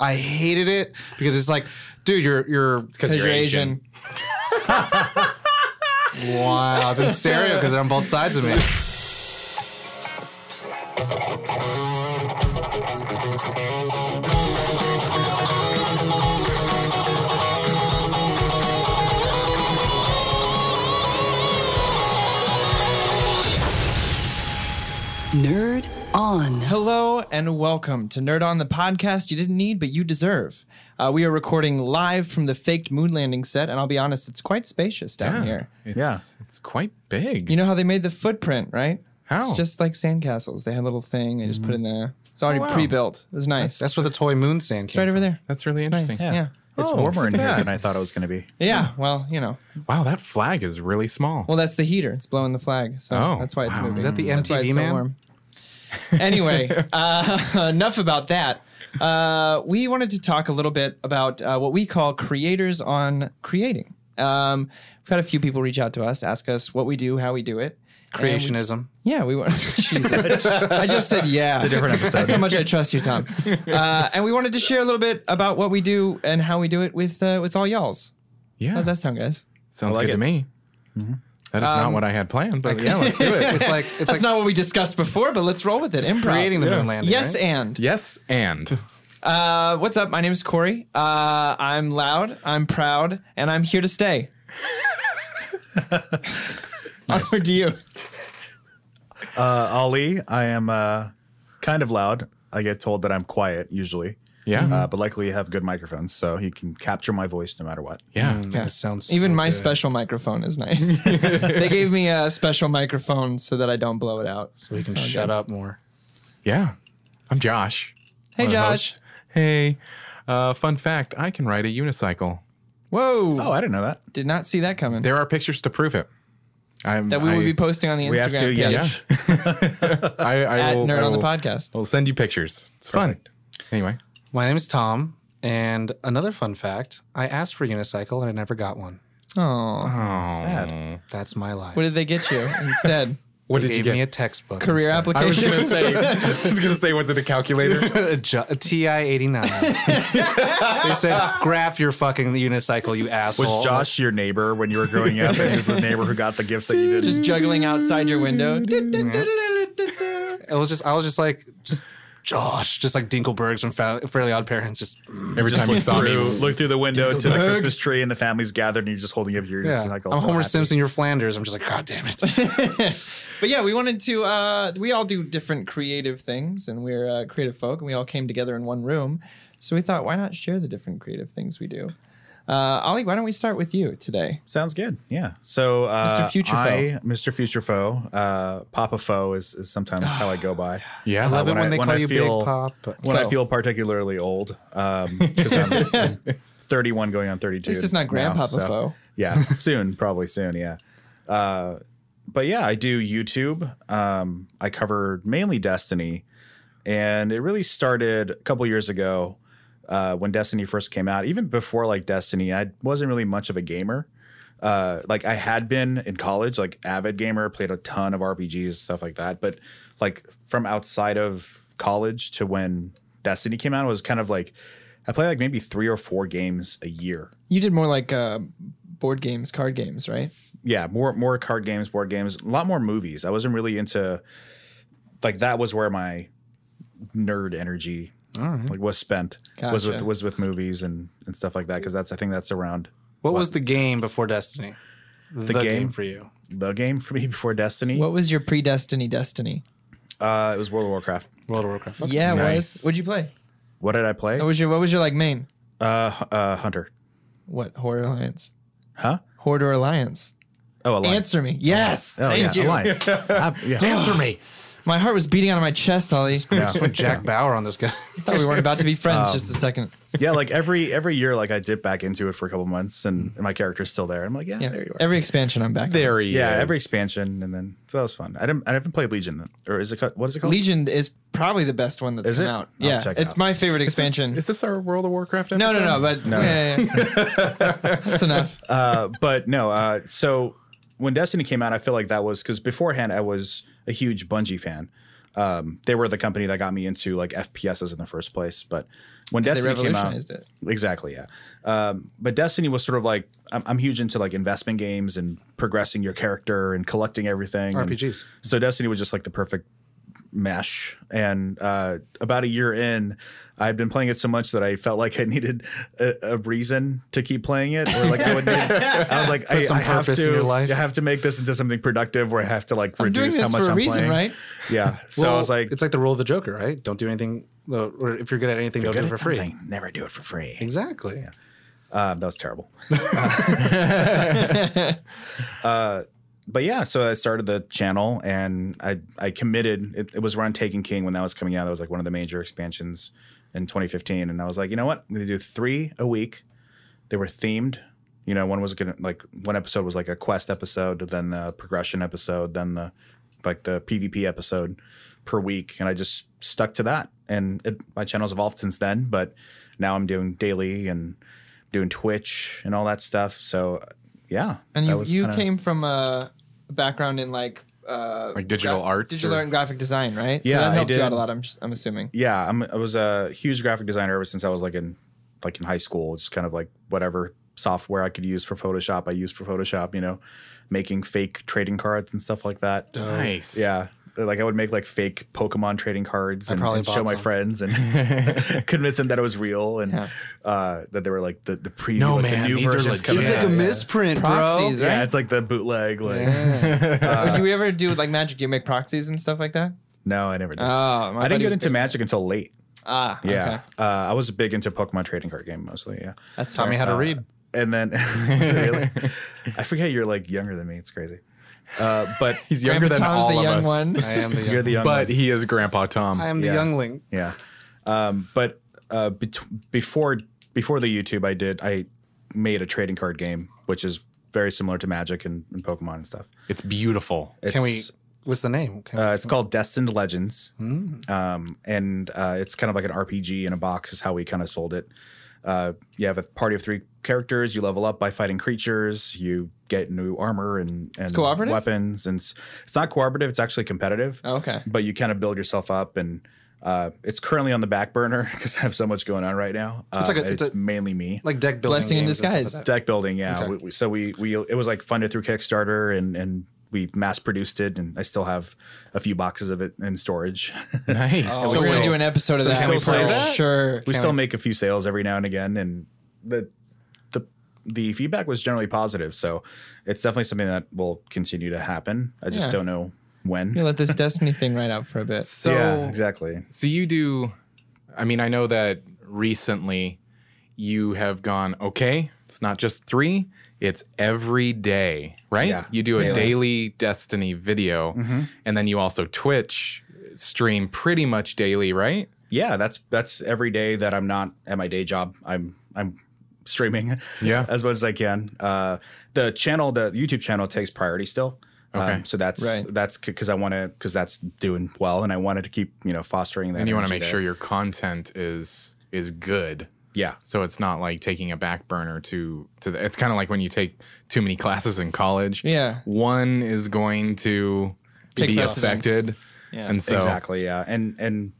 I hated it because it's like, dude, you're you're Because you're, Asian. wow, it's in stereo because they're on both sides of me. Nerd on. Hello and welcome to Nerd On, the podcast you didn't need but you deserve. Uh, we are recording live from the faked moon landing set, and I'll be honest, it's quite spacious down here. It's, Yeah. It's quite big. You know how they made the footprint, right? How? It's just like sandcastles. They had a little thing, they just put it in there. It's already wow. pre-built. It was nice. That's where the toy moon sand It's came right over from. there. That's really Nice. interesting. Yeah. Yeah. It's Oh, warmer in look at here that. than I thought it was going to be. Yeah. Well, you know. Wow, that flag is really small. Well, that's the heater. It's blowing the flag. So Oh, that's why it's wow. moving. Is that the That's why MTV it's so man? warm. Anyway, uh, enough about that. Uh, we wanted to talk a little bit about uh, what we call creators on creating. Um, we've had a few people reach out to us, ask us what we do, how we do it. And we- Creationism. yeah, we want. Jesus, I just said yeah. It's a different episode. That's how much I trust you, Tom. Uh, and we wanted to share a little bit about what we do and how we do it with uh, with all y'all's. yeah. How's that sound, guys? Sounds like good to it. me. That is not what I had planned, but yeah, let's do it. It's like it's That's like not what we discussed before, but let's roll with it. Improv. creating the moon landing. Yes, right? and Yes, and uh, what's up? My name is Corey. Uh, I'm loud. I'm proud, and I'm here to stay. Onward to you. Uh, Ali, I am uh, kind of loud. I get told that I'm quiet usually. Yeah, Uh, but luckily, I have good microphones, so you can capture my voice no matter what. yeah. That sounds Even so my good. special microphone is nice. they gave me a special microphone so that I don't blow it out. so we can shut up more. Yeah. I'm Josh. Hey, one of the Josh. Hey. Uh, fun fact I can ride a unicycle. Whoa! Oh, I didn't know that. Did not see that coming. There are pictures to prove it. I'm, that we will I, be posting on the Instagram. We have to, page yes. I, I At will, Nerd I on the podcast. I'll send you pictures. It's fun. Anyway. My name is Tom, and another fun fact: I asked for a unicycle and I never got one. Oh, Sad. That's my life. what did they get you instead? What they did you gave get? me a textbook. Career instead. I was application. gonna say. I was gonna say, was it a calculator? a, ju- a TI eighty nine. they said, "Graph your fucking unicycle, you asshole." Was Josh your neighbor when you were growing up? and he was the neighbor who got the gifts that you did? Just juggling outside your window. It was just. I was just like, just Josh, just like Dinklebergs from Fa- Fairly Odd Parents. Just Every time you saw through, me, look through the window to the Christmas tree, and the family's gathered, and you're just holding up your yeah. unicycle. I'm Homer happy. Simpson. You're Flanders. I'm just like, God damn it. But yeah, we wanted to. Uh, we all do different creative things, and we're uh, creative folk, and we all came together in one room. So we thought, why not share the different creative things we do? Uh, Ollie, why don't we start with you today? Sounds good. Yeah. So, uh, Mr. Future I, Mr. Future Foe, uh, Papa Foe is, is sometimes how I go by. yeah, I love Uh, it when, when I- they when call I you feel- Big Pop. But When I feel particularly old, because I'm, I'm 31 going on 32. This is it's not now, so- Foe. Yeah, soon, probably soon. Yeah. Uh, but yeah, I do YouTube. Um, I cover mainly Destiny, and it really started a couple years ago uh, when Destiny first came out. Even before like Destiny, I wasn't really much of a gamer. Uh, like I had been in college, like avid gamer, played a ton of RPGs stuff like that. But like from outside of college to when Destiny came out, it was kind of like I played like maybe three or four games a year. You did more like uh, board games, card games, right? yeah, more more card games, board games, a lot more movies. I wasn't really into like that was where my nerd energy like was spent was with was with movies and and stuff like that because that's I think that's around what was the game before Destiny? The, game? for you. the game for me before Destiny. What was your pre-Destiny Destiny? Uh, it was World of Warcraft. World of Warcraft. Okay. Yeah, Nice. was. What'd you play? What did I play? What was your What was your like main? uh, uh, Hunter. What Horde Alliance? Huh? Horde or Alliance? Oh, Alliance. Answer me. Yes. Oh, Thank yeah, you. Alliance. Uh, yeah. Answer me. My heart was beating out of my chest, Ollie. Yeah. Just went Jack Bauer on this guy. I thought we weren't about to be friends just a second. yeah, like every every year, like I dip back into it for a couple months, and, and my character's still there. I'm like, yeah, Yeah. there you are. Every expansion I'm back. on. there he yeah, is. every expansion, and then so that was fun. I didn't, I haven't played Legion, then. or is it? ca- What is it called? Legion is probably the best one that's Is come it? out. I'll yeah, check it it's out. my favorite Is this- expansion. Is this our World of Warcraft? no, no, no, episode? but yeah, yeah, yeah. that's enough. uh, but no. Uh, so when Destiny came out, I feel like that was because beforehand I was a huge Bungie fan. Um, they were the company that got me into like FPSs in the first place. But when They Destiny came out, it. exactly, yeah. Um, but Destiny was sort of like I'm, I'm huge into like investment games and progressing your character and collecting everything. and RPGs. so Destiny was just like the perfect mesh. And uh, about a year in, I'd been playing it so much that I felt like I needed a, a reason to keep playing it, or like I would. Need, I was like, I, I have to. in your life. I have to make this into something productive, where I have to like I'm doing reduce this how much for a I'm reason, playing. right? Yeah. So I was like, it's like the rule of the Joker, right? Don't do anything, or if you're good at anything, don't do it for free. never do it for free. Exactly. Uh, that was terrible. uh, but yeah, so I started the channel and I I committed. It, it was around Taken King when that was coming out. That was like one of the major expansions in 2015, and I was like, you know what, I'm gonna do three a week. They were themed. You know, one was gonna like one episode was like a quest episode, then the progression episode, then the like the PvP episode per week, and I just stuck to that. And it, my channel's evolved since then, but now I'm doing daily and doing Twitch and all that stuff. So yeah, And you you kinda- came from a background in like uh, Like digital arts digital or- art and graphic design, right? Yeah, so that I helped you out did. a lot. I'm I'm assuming. yeah, I'm, I was a huge graphic designer ever since I was like in like in high school. Just kind of like whatever software I could use for Photoshop, I used for Photoshop. You know, making fake trading cards and stuff like that. Nice. Yeah. Like I would make like fake Pokemon trading cards and, probably and show bought my friends and convince them that it was real and Yeah. uh, that they were like the the preview. No, like, the man, new these are versions legit. coming It's It's like a misprint, Proxies, bro. right? Yeah, it's like the bootleg. Like Or do you ever do like magic? Do you make proxies and stuff like that? no, I never did. Oh, I didn't get into big- Magic until late. Ah, Yeah, okay. uh, I was big into Pokemon trading card game mostly. Yeah, that's Taught me how to read. and then really, I forget you're like younger than me. It's crazy. Uh, but He's younger Grandpa than Tom's all the of young us. one. I am the young. you're the young But one. he is Grandpa Tom. I am the Yeah. youngling. Yeah. Um, but uh, bet- before before the YouTube, I did I made a trading card game, which is very similar to Magic and, and Pokemon and stuff. it's beautiful. It's, Can we? What's the name? Can Uh, it's called Destined Legends, um, and uh, it's kind of like an RPG in a box. Is how we kind of sold it. Uh, you have a party of three characters. You level up by fighting creatures. You get new armor and, and cooperative? weapons, and it's, it's not cooperative. It's actually competitive. Oh, okay. but you kind of build yourself up and. Uh, it's currently on the back burner because I have so much going on right now. Uh, It's like a- it's a- mainly me like deck building. Blessing in games and stuff disguise. like deck building yeah Okay. we, we, so we we it was like funded through kickstarter and and we mass produced it and i still have a few boxes of it in storage Nice. So we we're gonna do an episode of so we that. still for play that? Sure. we still make a few sales every now and again and the the the feedback was generally positive so it's definitely something that will continue to happen i just Yeah. don't know when You let this Destiny thing ride out for a bit. So, yeah exactly so you do. I mean, I know that recently you have gone. Okay, it's not just three; it's every day, right? Yeah. You do a daily Destiny video, and then you also Twitch stream pretty much daily, right? yeah that's that's every day that i'm not at my day job i'm i'm streaming Yeah. as much as i can uh the channel the youtube channel takes priority still Okay. um, so that's Right. that's because i want to because that's doing well and i wanted to keep you know fostering that And you want to make there. sure your content is is good. Yeah So it's not like taking a back burner to to the, it's kind of like when you take too many classes in college. Yeah. One is going to Take be precedence. affected. Yeah. And so exactly yeah and and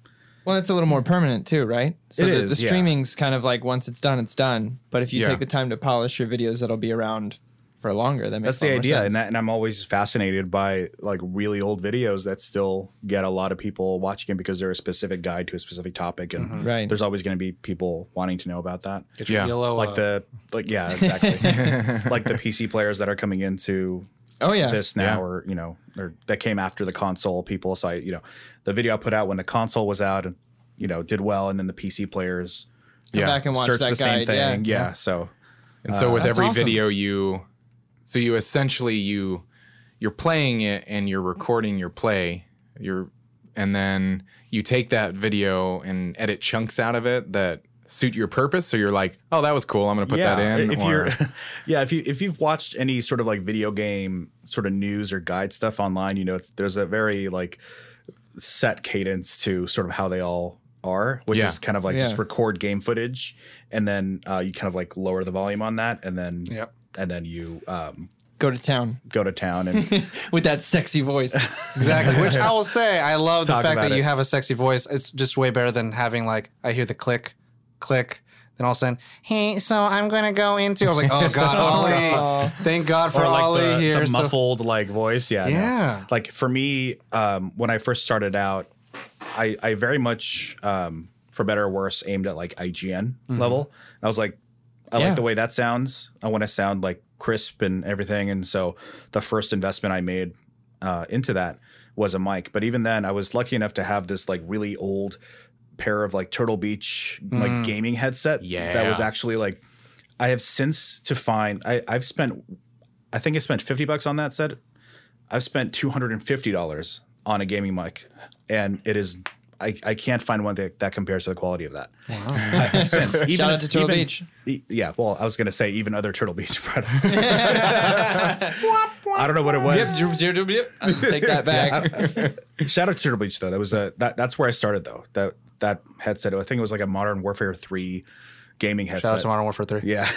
Well, it's a little more permanent too, right? So It the, is, the yeah. streaming's kind of like once it's done, it's done. But if you Yeah. take the time to polish your videos, that'll be around for longer. That makes that's the a lot more idea and that and i'm always fascinated by like really old videos that still get a lot of people watching it because they're a specific guide to a specific topic and Right. there's always going to be people wanting to know about that Get your Yeah. yellow. like uh, the like yeah exactly like the PC players that are coming into oh yeah, this now Yeah. or you know or that came after the console people so I you know the video I put out when the console was out and you know did well and then the PC players Come Yeah. back and watch searched that the same thing Yeah. yeah, so And so with That's every awesome. video you so you essentially you you're playing it and you're recording your play. You're and then you take that video and edit chunks out of it that suit your purpose. So you're like, oh, that was cool. I'm gonna put yeah that in. if or- you're yeah if you if you've watched any sort of like video game sort of news or guide stuff online you know it's, there's a very like set cadence to sort of how they all are which Yeah. is kind of like Yeah. just record game footage and then uh, you kind of like lower the volume on that and then Yep. And then you um Go to town go to town and with that sexy voice. Exactly. Which I will say, I love the fact that you have a sexy voice. It's just way better than having like I hear the click, click. Then all of a sudden, hey, so I'm gonna go into. I was like, oh god, Ollie! Thank God for or like Ollie the, here. the So- muffled like voice. Yeah, no. Yeah. Like for me, um, when I first started out, I I very much, um, for better or worse, aimed at like IGN level. I was like, I Yeah. like the way that sounds. I want to sound like crisp and everything. And so the first investment I made uh, into that was a mic. But even then, I was lucky enough to have this like really old pair of like Turtle Beach like gaming headset. Yeah, that was actually like. I have since to find. I I've spent. I think I spent fifty bucks on that set. I've spent two hundred and fifty dollars on a gaming mic, and it is. I, I can't find one that, that compares to the quality of that. Wow. since even, Shout out to Turtle even- Beach. e- Yeah, well, I was going to say even other Turtle Beach products. I don't know what it was. Yep, zero, zero, zero. I'll just take that back. Shout out to Turtle Beach though. That was a that that's where I started though. That that headset. I think it was like a Modern Warfare three gaming headset. Shout out to Modern Warfare Three. Yeah,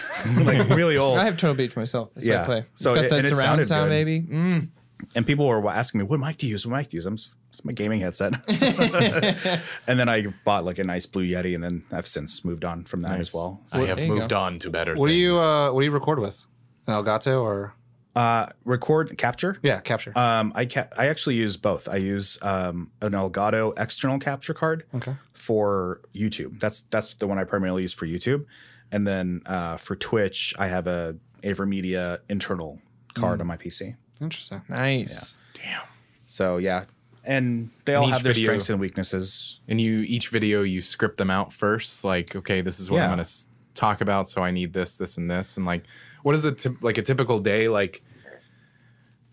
like really old. I have Turtle Beach myself. That's what Yeah. I play. It's So got it- that and it surround sound, good. baby. Mm. and people were asking me, "What mic do you use? What mic do you use?" I'm just, it's my gaming headset. and then I bought like a nice Blue Yeti, and then I've since moved on from that as well. I have you moved go. on to better What do things. you uh, What do you record with? An Elgato or Uh, record capture. yeah, capture. Um, I ca- I actually use both. I use um, an Elgato external capture card Okay. for YouTube. That's that's the one I primarily use for YouTube, and then uh, for Twitch, I have a AverMedia internal card on my PC. Interesting. Nice. Yeah. Damn. So yeah, and they all And have their video- strengths and weaknesses. And you each video you script them out first, like okay, this is what I'm going to talk about, so I need this, this, and this, and like, what is it like a typical day like?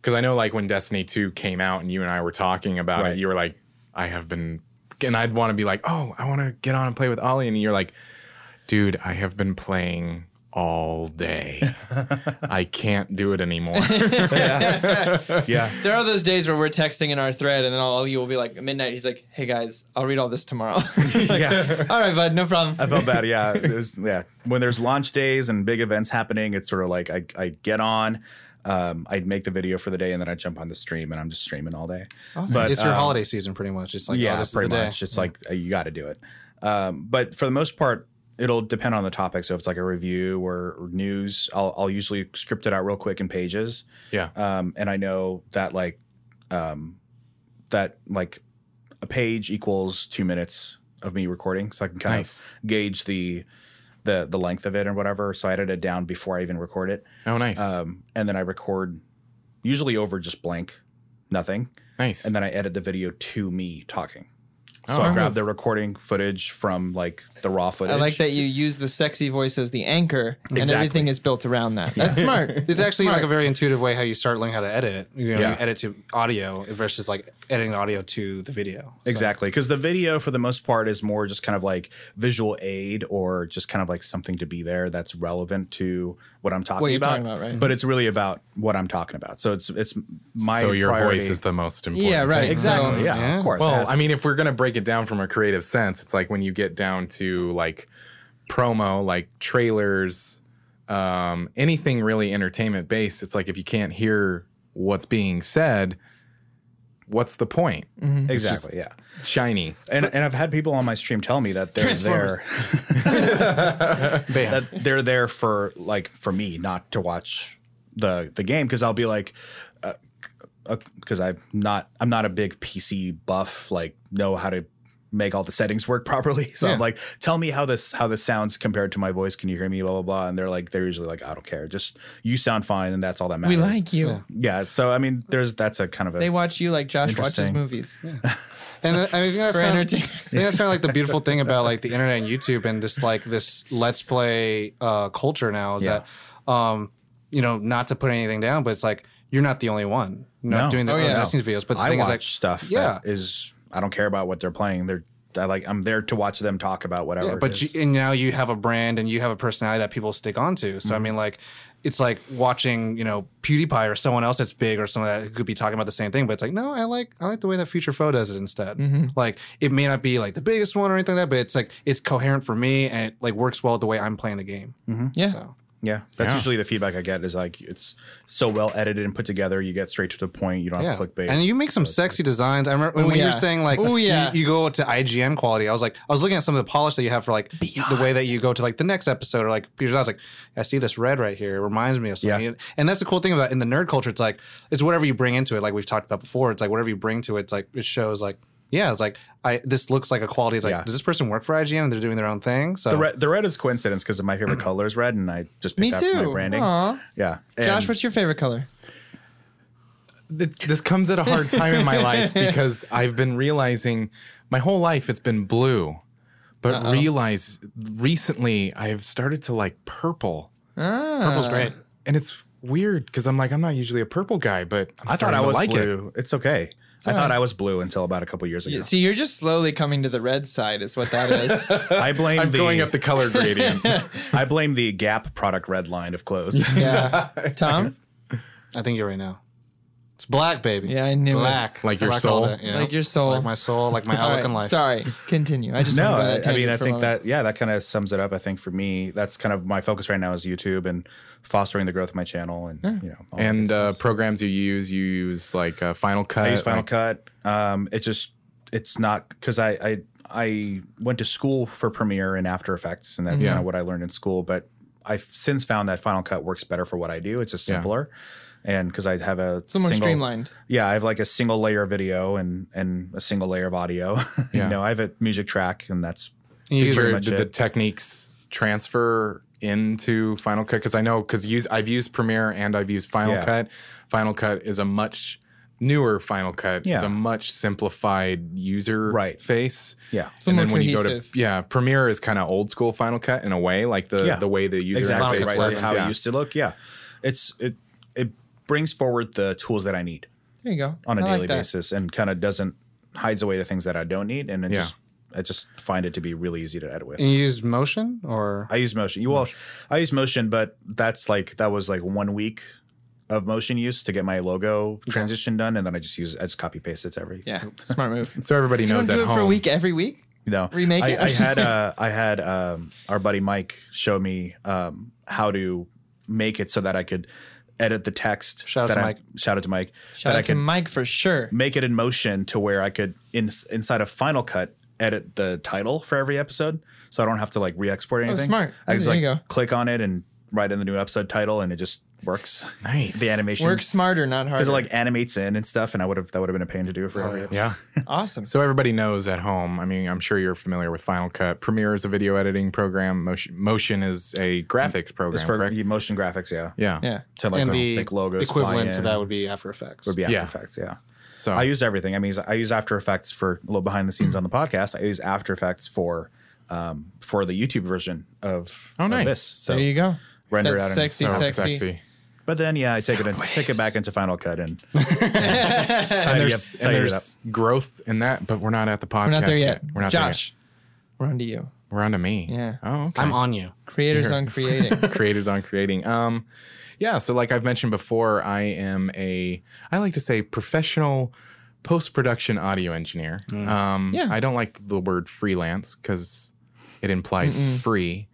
Because I know like when Destiny Two came out and you and I were talking about Right. it, you were like, I have been, and I'd want to be like, oh, I want to get on and play with Ollie, and you're like, dude, I have been playing all day. I can't do it anymore. Yeah, There are those days where we're texting in our thread, and then all you will be like midnight. He's like, "Hey guys, I'll read all this tomorrow." yeah. all right, bud, no problem. I felt bad. Yeah, it was, yeah. When there's launch days and big events happening, it's sort of like I, I get on, um, I'd make the video for the day, and then I jump on the stream, and I'm just streaming all day. But it's your um, holiday season, pretty much. It's like yeah, oh, this pretty is the day. much. It's like uh, you got to do it. Um, but for the most part, it'll depend on the topic. So if it's like a review or, or news, I'll, I'll usually script it out real quick in pages. yeah. Um, and I know that like, um, that like a page equals two minutes of me recording, so I can kind Nice. of gauge the the the length of it or whatever. So I edit it down before I even record it, Oh, nice. um, and then I record usually over just blank, nothing, nice. and then I edit the video to me talking. So Oh, I cool. grab the recording footage from like the raw footage. I like that you use the sexy voice as the anchor, and Exactly. everything is built around that. That's smart. It's actually like a very intuitive way how you start learning how to edit. You know, Yeah. you edit to audio versus like editing audio to the video. So- Exactly, because the video for the most part is more just kind of like visual aid or just kind of like something to be there that's relevant to what I'm talking you're about. talking about, right. But it's really about what I'm talking about. So it's it's my so your priority. voice is the most important. Yeah, right. thing. exactly So- yeah, yeah. of course. Well, I mean, if we're gonna break it down from a creative sense, it's like when you get down to like promo, like trailers, um, anything really entertainment based. It's like if you can't hear what's being said, what's the point? exactly yeah. Shiny. And and I've had people on my stream tell me that they're there that they're there for like for me, not to watch the the game because I'll be like. Uh, uh, because I'm not, I'm not a big PC buff. Like, know how to make all the settings work properly. So I'm like, tell me how this how this sounds compared to my voice. Can you hear me? Blah blah blah. And they're like, they're usually like, I don't care. Just you sound fine, and that's all that matters. we like you. Yeah. So I mean, there's that's a kind of a They watch you like Josh watches Interesting. movies. And uh, I mean, that's kind of, I think that's kind of like the beautiful thing about like the internet and YouTube and this like this let's play uh, culture now is Yeah. that, um, you know, not to put anything down, but it's like you're not the only one not No. doing the Oh, yeah. Destiny's videos. But the I thing watch is like stuff. yeah. that is I don't care about what they're playing. They're I like I'm there to watch them talk about whatever. Yeah, but is. you, and now you have a brand and you have a personality that people stick onto. So I Mm-hmm. mean, like, it's like watching you know PewDiePie or someone else that's big or someone that could be talking about the same thing. But it's like, no, I like I like the way that Future Foe does it instead. Mm-hmm. Like, it may not be like the biggest one or anything like that, but it's like it's coherent for me and it like works well the way I'm playing the game. Mm-hmm. Yeah. So Yeah, that's Yeah. usually the feedback I get is like it's so well edited and put together. You get straight to the point. You don't have to clickbait. And you make some sexy designs. I remember when, when you yeah. were saying like, Oh, yeah. you, you go to IGN quality. I was like, I was looking at some of the polish that you have for like the way that you go to like the next episode or like because I was like, I see this red right here. It reminds me of something. Yeah. And that's the cool thing about in the nerd culture. It's like it's whatever you bring into it. Like we've talked about before. It's like whatever you bring to it. It's like it shows like. Yeah, it's like I. This looks like a quality. It's like, Yeah. does this person work for IGN and they're doing their own thing? So the red, the red is coincidence because my favorite color is red, and I just picked Me that for too. my branding. Aw. Yeah, Josh, what's your favorite color? Th- this comes at a hard time in my life because I've been realizing my whole life it's been blue, but realize recently I've started to like purple, purple's ah. great. and it's weird because I'm like I'm not usually a purple guy, but I'm I thought I was like it. blue. It's okay. I thought I was blue until about a couple years ago. See, you're just slowly coming to the red side, is what that is. I blame I'm the going up the color gradient. I blame the Gap product red line of clothes. yeah. Tom? I think you're right now. It's black, baby. Yeah, I knew it. black. Like your Black all soul? day, yeah. Like your It's soul. Like my soul, like my All outlook right, in life. Sorry, continue. I just No, I, I mean, I think that yeah, that kind of sums it up. I think for me, that's kind of my focus right now is YouTube and fostering the growth of my channel, and you know, all and uh, programs you use, you use like uh, Final Cut. I use Final like- Cut. Um, it just it's not because I, I I went to school for Premiere and After Effects, and that's Yeah. kind of what I learned in school. But I've since found that Final Cut works better for what I do. It's just Yeah. Simpler, and because I have a It's more single- streamlined. Yeah, I have like a single layer of video and and a single layer of audio. Yeah. you know, I have a music track, and that's You use pretty Where much did the techniques transfer into Final Cut? Because I know because use I've used Premiere and I've used Final Yeah. Cut. Final Cut is a much newer Final Cut. It's a much simplified user Right. face. Yeah. So and more then when you go to yeah, Premiere is kind of old school Final Cut in a way, like the Yeah. the way the user exactly interface right, works. like how yeah. it used to look. Yeah, it's it it brings forward the tools that I need There you go. on a I daily that. basis and kind of doesn't hides away the things that I don't need, and it Yeah. just I just find it to be really easy to edit with. And you use motion or I use motion. You well, I use motion, but that's like that was like one week of motion use to get my logo transition done, and then I just use I just copy paste it to every. Yeah, smart move. So everybody You don't knows do at it home. for a week every week? No, Remake I, it? I had uh, I had um, our buddy Mike show me um, how to make it so that I could edit the text. Shout out to I- Mike. Shout out to Mike. Shout out I to could Mike for sure. make it in motion to where I could in, inside of Final Cut edit the title for every episode, so I don't have to like re-export oh, anything. Oh, smart. I just like go. click on it and write in the new episode title, and it just works. Nice. The animation Work smarter, not harder. because it like animates in and stuff, and I would have that would have been a pain to do for every episode. Yeah. awesome. So everybody knows at home. I mean, I'm sure you're familiar with Final Cut. Premiere is a video editing program. Motion, Motion is a graphics program. It's for correct? motion graphics, yeah. Yeah. Yeah. To like and the the make logos equivalent to that would be After Effects. would be After Yeah. Effects, yeah. So I use everything. I mean, I use After Effects for a little behind the scenes on the podcast. I use After Effects for um, for the YouTube version of, Oh, of nice. this. So there you go. render That's it out in- sexy, so sexy. Sexy. But then, yeah, I take it in, take it back into Final Cut and And tidy there's, up- and tidy it there's growth in that, but we're not at the podcast We're not there yet. yet. We're not Josh, we're on to you. We're on to me. Yeah. Oh, okay. I'm on you. Creators on creating. creators on creating. Um, yeah. So like I've mentioned before, I am a I like to say professional post production audio engineer. Um, Yeah. I don't like the word freelance because it implies free,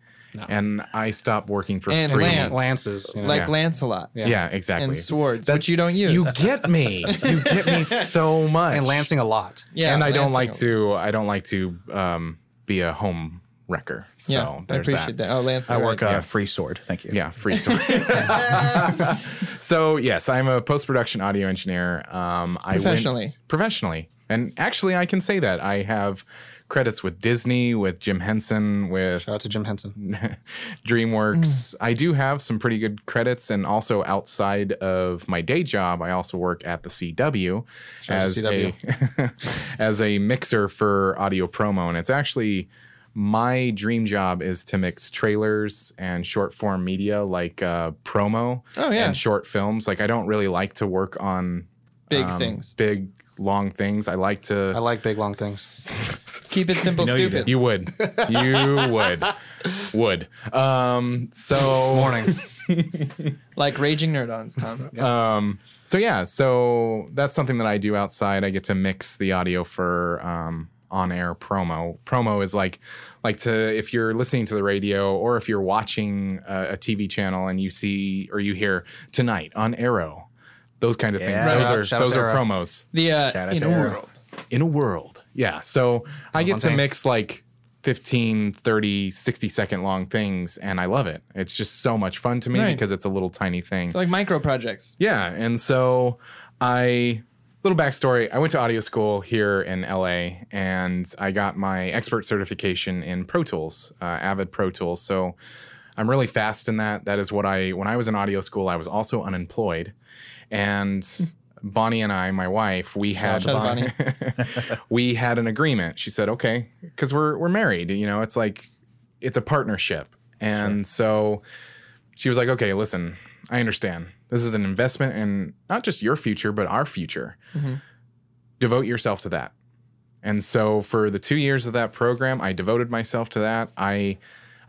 and I stopped working for And free. Lance. Lances. You know? like Yeah. Lancelot. Yeah. exactly. And swords, which you don't use. You get me. You get me so much. and lancing a lot. yeah, and I don't like to. I don't like to um, be a home wrecker. So Yeah, I appreciate that. Oh, Lance. I work a free sword. Thank you. Yeah, free sword. so yes, I'm a post production audio engineer. Um, I went- Professionally. professionally, and actually, I can say that I have credits with Disney, with Jim Henson, with Shout out to Jim Henson. DreamWorks. I do have some pretty good credits, and also outside of my day job, I also work at the CW out to as a as a mixer for audio promo, and it's actually my dream job is to mix trailers and short form media like uh, promo Oh, yeah. and short films. Like I don't really like to work on big um, things. big long things. I like to. I like big long things. Keep it simple, know you stupid. You would. You would. Would. Um, so Morning. like raging nerd-ons, Tom. so yeah, so that's something that I do outside. I get to mix the audio for um, on air promo. Promo is like like to if you're listening to the radio or if you're watching a, a TV channel and you see or you hear tonight on Arrow, those kind of Yeah. things. Those are shout those are promos The uh, Shout in to a Arrow. world. in a world. Yeah. So I get to mix like 15, 30, 60 second long things and I love it. It's just so much fun to me Right. because it's a little tiny thing. Like micro projects. Yeah, and so I little backstory. I went to audio school here in LA, and I got my expert certification in Pro Tools, uh, Avid Pro Tools. So I'm really fast in that. That is what I. When I was in audio school, I was also unemployed, and. Bonnie and I, my wife, we had Bonnie. we had an agreement. She said, "Okay, because we're we're married. You know, it's like it's a partnership." And so she was like, "Okay, listen, I understand. This is an investment in not just your future, but our future. Devote yourself to that." And so for the 2 years of that program, I devoted myself to that. I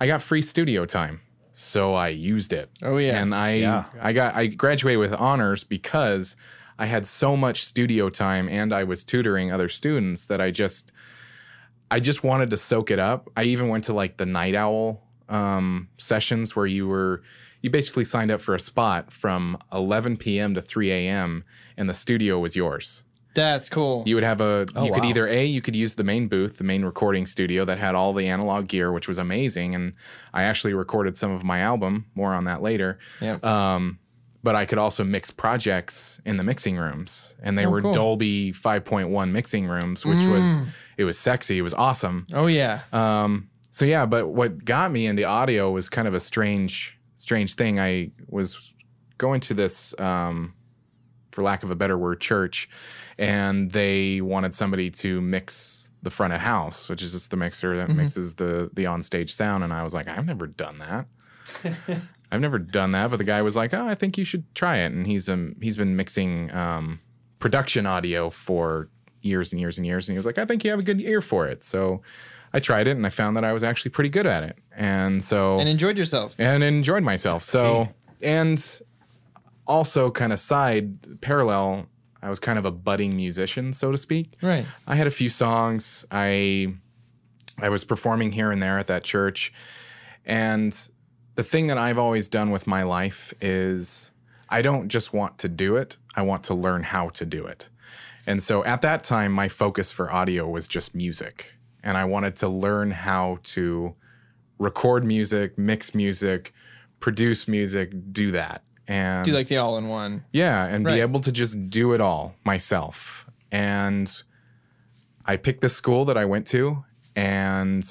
I got free studio time. So I used it. Oh, yeah. And I Yeah. I got I graduated with honors because I had so much studio time and I was tutoring other students that I just I just wanted to soak it up. I even went to like the night owl um, sessions where you were you basically signed up for a spot from 11 p.m. to 3 a.m. and the studio was yours. That's cool. You would have a oh, you could wow. either a you could use the main booth, the main recording studio that had all the analog gear, which was amazing, and I actually recorded some of my album. More on that later. Yeah. Um, but I could also mix projects in the mixing rooms, and they Oh, were cool. Dolby 5.1 mixing rooms, which was it was sexy, it was awesome. oh yeah. Um, so yeah, but what got me into audio was kind of a strange, strange thing. I was going to this, um, for lack of a better word, church, and they wanted somebody to mix the front of house, which is just the mixer that mixes the the onstage sound. And I was like, I've never done that. I've never done that. But the guy was like, Oh, I think you should try it. And he's um he's been mixing um, production audio for years and years and years. And he was like, I think you have a good ear for it. So I tried it and I found that I was actually pretty good at it. And so And enjoyed yourself. and enjoyed myself. So and also kind of side parallel, I was kind of a budding musician, so to speak. Right. I had a few songs. I I was performing here and there at that church. And the thing that I've always done with my life is I don't just want to do it, I want to learn how to do it. And so at that time, my focus for audio was just music. And I wanted to learn how to record music, mix music, produce music, do that. And Do like the all in one. yeah, and Right. be able to just do it all myself. And I picked the school that I went to, and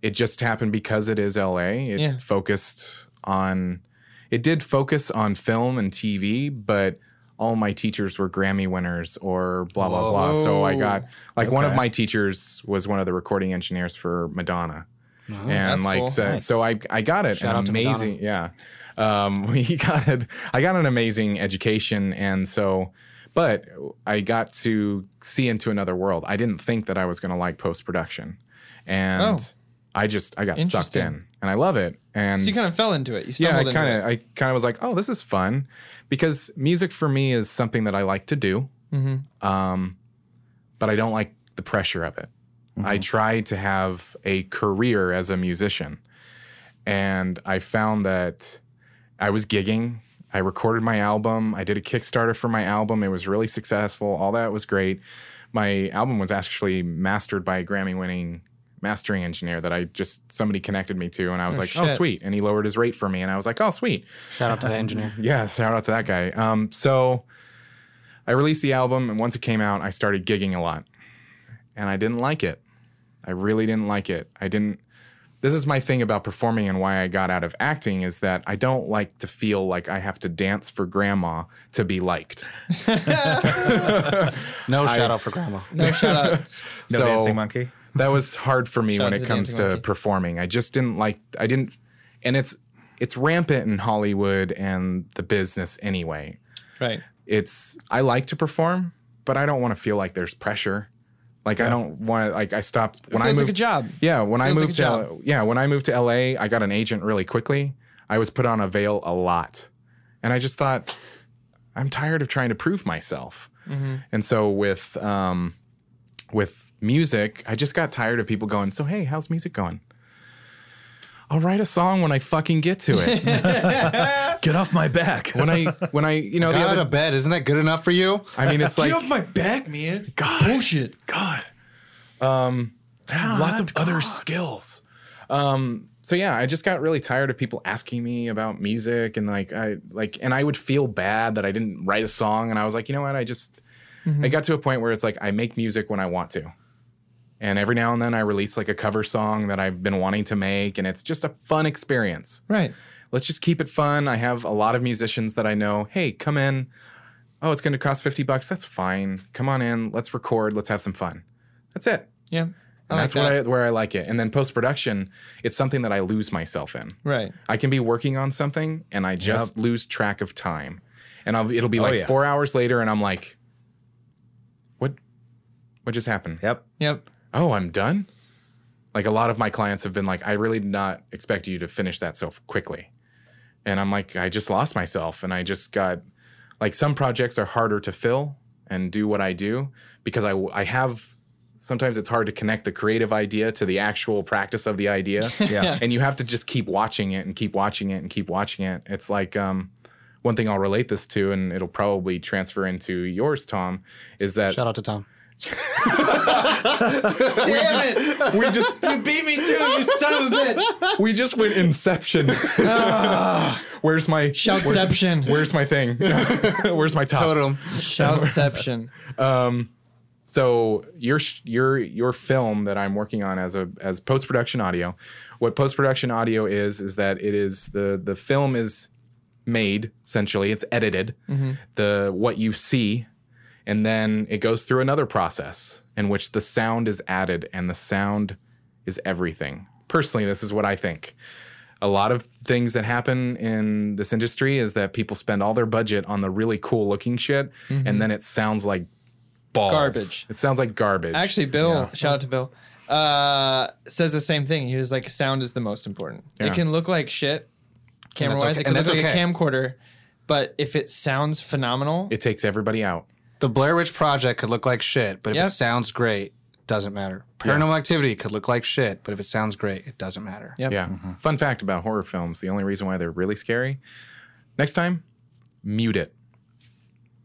it just happened because it is LA. It Yeah. focused on, it did focus on film and TV, but all my teachers were Grammy winners or blah, blah, blah. So I got, like, one of my teachers was one of the recording engineers for Madonna. and that's like cool. so, Nice. so I I got it Shout an out to amazing yeah um we got it I got an amazing education and so but I got to see into another world I didn't think that I was going to like post production and Oh. I just I got sucked in and I love it and So you kind of fell into it. You yeah I kind of I kind of was like oh this is fun because music for me is something that I like to do Mm-hmm. um but I don't like the pressure of it I tried to have a career as a musician. And I found that I was gigging. I recorded my album. I did a Kickstarter for my album. It was really successful. All that was great. My album was actually mastered by a Grammy winning mastering engineer that I just somebody connected me to. And I was like, oh, sweet. And he lowered his rate for me. And I was like, oh, sweet. Shout out to the engineer. Yeah, shout out to that guy. Um, so I released the album, and once it came out, I started gigging a lot, and I didn't like it. I really didn't like it. I didn't. This is my thing about performing and why I got out of acting is that I don't like to feel like I have to dance for grandma to be liked. No shout out for grandma. no shout out. No So- dancing monkey. that was hard for me Shout when it to comes to Monkey. performing. I just didn't like I didn't and it's it's rampant in Hollywood and the business anyway. right. It's I like to perform, but I don't want to feel like there's pressure. Like I don't want to, like I stopped when I feels moved like a job. Yeah, when I like moved a to yeah, when I moved to LA, I got an agent really quickly. I was put on avail a lot. And I just thought I'm tired of trying to prove myself. Mm-hmm. And so with um with music, I just got tired of people going, "So hey, how's music going?" I'll write a song when I fucking get to it. Get off my back. when I when I you know the Got out other, of bed. Isn't that good enough for you? I mean it's like get off my back, man. God. Bullshit. God. Um, lots of other skills. Um, so yeah, I just got really tired of people asking me about music and like I like and I would feel bad that I didn't write a song and I was like, you know what, I just I got to a point where it's like I make music when I want to. And every now and then I release like a cover song that I've been wanting to make and it's just a fun experience. Right. Let's just keep it fun. I have a lot of musicians that I know, hey, come in. Oh, it's going to cost 50 bucks. That's fine. Come on in. Let's record. Let's have some fun. That's it. Yeah. I And like that's that. what I, where I like it. And then post production, it's something that I lose myself in. Right. I can be working on something and I just lose track of time. And I'll, it'll be oh, like yeah. four hours later, and I'm like, what? What just happened? Yep. Yep. Oh, I'm done. Like a lot of my clients have been like, I really did not expect you to finish that so quickly. And I'm like, I just lost myself, and I just got like some projects are harder to fill and do what I do because I I have sometimes it's hard to connect the creative idea to the actual practice of the idea. Yeah. and you have to just keep watching it and keep watching it and keep watching it. It's like um, one thing I'll relate this to, and it'll probably transfer into yours, Tom, is that Shout out to Tom. Damn it! we just You beat me too, you son of a bitch. we just went Inception. Ah. where's my Shoutception. Where's, where's my thing? where's my top? Totem. Shoutception. Um, so your your your film that I'm working on as a as post production audio, what post production audio is is that it is the the film is made essentially it's edited mm-hmm. the what you see and then it goes through another process in which the sound is added and the sound is everything personally this is what i think a lot of things that happen in this industry is that people spend all their budget on the really cool looking shit and then it sounds like balls Garbage. it sounds like garbage Actually, Bill, shout out to Bill, uh, says the same thing. He was like, sound is the most important. Yeah. It can look like shit, camera wise. okay- It can and look like a camcorder, but if it sounds phenomenal, it takes everybody out The Blair Witch Project could look like shit, but if Yep. it sounds great, it doesn't matter. Paranormal Activity could look like shit, but if it sounds great, it doesn't matter. Yep. Yeah. Fun fact about horror films the only reason why they're really scary, next time, mute it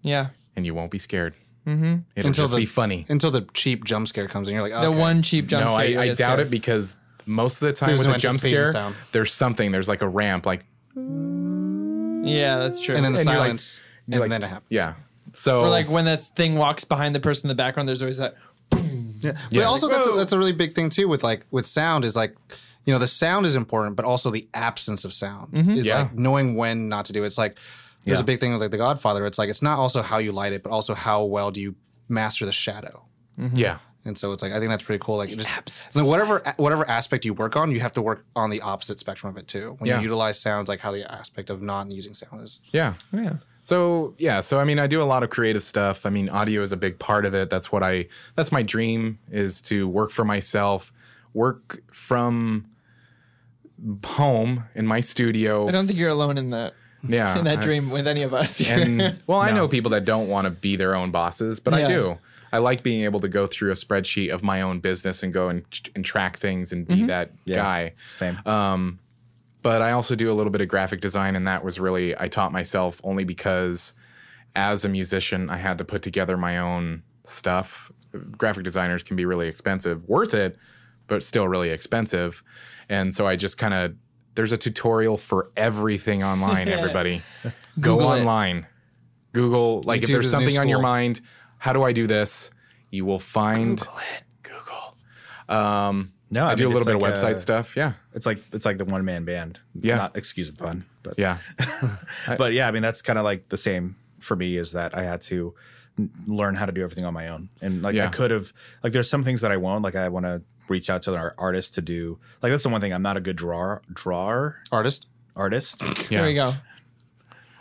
yeah. and you won't be scared. Mm-hmm. It'll Until just the- be funny. Until the cheap jump scare comes in, you're like, The okay. one cheap jump No, scare. I, you I doubt scared. it because most of the time There's with no a jump anticipation scare, sound. there's something. There's like a ramp, like, Yeah, that's true. and then the And you're like- silence, and like- then it happens. yeah. So, or like when that thing walks behind the person in the background, there's always that. Yeah. But also that's a, that's a really big thing too with like with sound is like you know the sound is important, but also the absence of sound mm-hmm. is Yeah. like knowing when not to do it. It's like there's Yeah. a big thing with like The Godfather. It's like it's not also how you light it, but also how well do you master the shadow. Mm-hmm. yeah. And so it's like I think that's pretty cool. Like it just so whatever whatever aspect you work on, you have to work on the opposite spectrum of it too. When Yeah. you utilize sounds, like how the aspect of not using sound is. Yeah. Oh, yeah. So yeah, so I mean, I do a lot of creative stuff. I mean, audio is a big part of it. That's what I. That's my dream is to work for myself, work from home in my studio. I don't think you're alone in that yeah, in that I- dream with any of us. And well, I know people that don't want to be their own bosses, but I do. I like being able to go through a spreadsheet of my own business and go and, and track things and be mm-hmm. that guy. Same. Um, but I also do a little bit of graphic design, and that was really I taught myself only because as a musician I had to put together my own stuff. Graphic designers can be really expensive, worth it, but still really expensive. And so I just kind of there's a tutorial for everything online. Everybody, go Google it. online, Google like if there's is the new something on your mind. How do I do this? You will find Google it. Google. Um, No, I, I do a little bit it's of website uh, stuff. Yeah, It's like it's like the one man band. Yeah. Not excuse the pun, but yeah. but yeah, I mean that's kind of like the same for me is that I had to learn how to do everything on my own, and like I could have like there's some things that I won't like I want to reach out to our artists to do like that's the one thing I'm not a good drawer drawer Artist. artist, Yeah. There we go.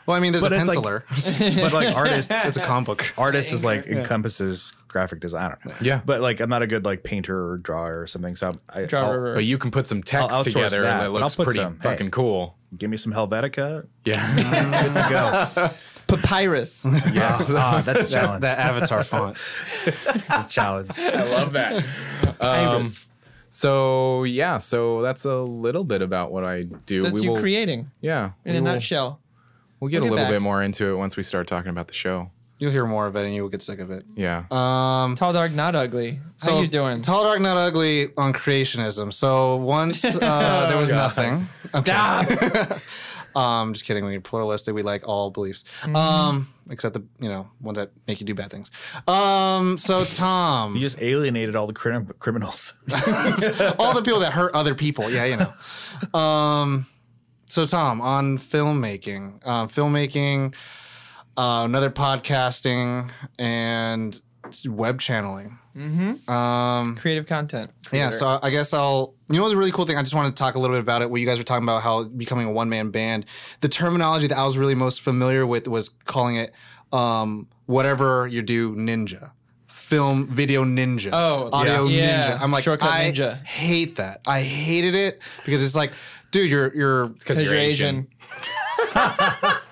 Well, I mean, there's But a it's like- penciler. but like artist, it's a comic book. artist is like encompasses graphic design. I don't know. Yeah. but like I'm not a good like painter or drawer or something. So I Draw I'll- But you can put some text I'll outsource together that, and it but I'll looks put pretty some. Hey. fucking cool. give me some Helvetica, Yeah. good to go. Papyrus. Yeah, ah, that's a challenge. That Avatar font. That's a challenge. I love that. Um, so yeah, so that's a little bit about what I do. That's we you will, creating Yeah, in we a will- nutshell. We'll get We'll a get little back. bit more into it once we start talking about the show. You'll hear more of it and you will get sick of it. Yeah. Um, Tall, dark, not ugly. How so you doing? Tall, dark, not ugly on creationism. So once uh, there was nothing. Stop. Um, just kidding. We're pluralistic. We like all beliefs, Mm-hmm. um, except the you know ones that make you do bad things. Um, so Tom, You just alienated all the crim- criminals. all the people that hurt other people. Yeah, you know. Um, so Tom, on filmmaking, uh, filmmaking, uh, another podcasting, and web channeling. Um, Creative content. yeah, so I guess I'll. You know, what's a really cool thing. I just want to talk a little bit about it. Where you guys were talking about how becoming a one man band. The terminology that I was really most familiar with was calling it um, whatever you do ninja, film video ninja, Oh, audio yeah. ninja. I'm like, Shortcut I ninja. hate that. I hated it because it's like, dude, you're you're Because you're Asian.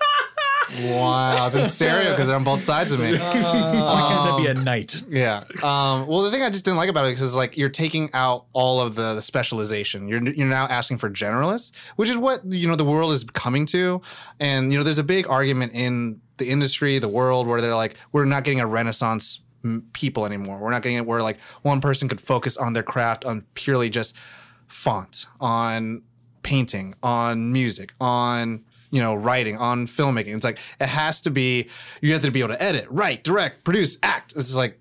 wow, it's in stereo because they're on both sides of me. Why can't I be a knight? Yeah. Um, well, the thing I just didn't like about it is like you're taking out all of the, the specialization. You're you're now asking for generalists, which is what you know the world is coming to. And you know, there's a big argument in the industry, the world, where they're like, we're not getting a renaissance m- people anymore. We're not getting it where like one person could focus on their craft on purely just font, on painting, on music, on you know writing, on filmmaking. It's like it has to be. You have to be able to edit, write, direct, produce, act. It's like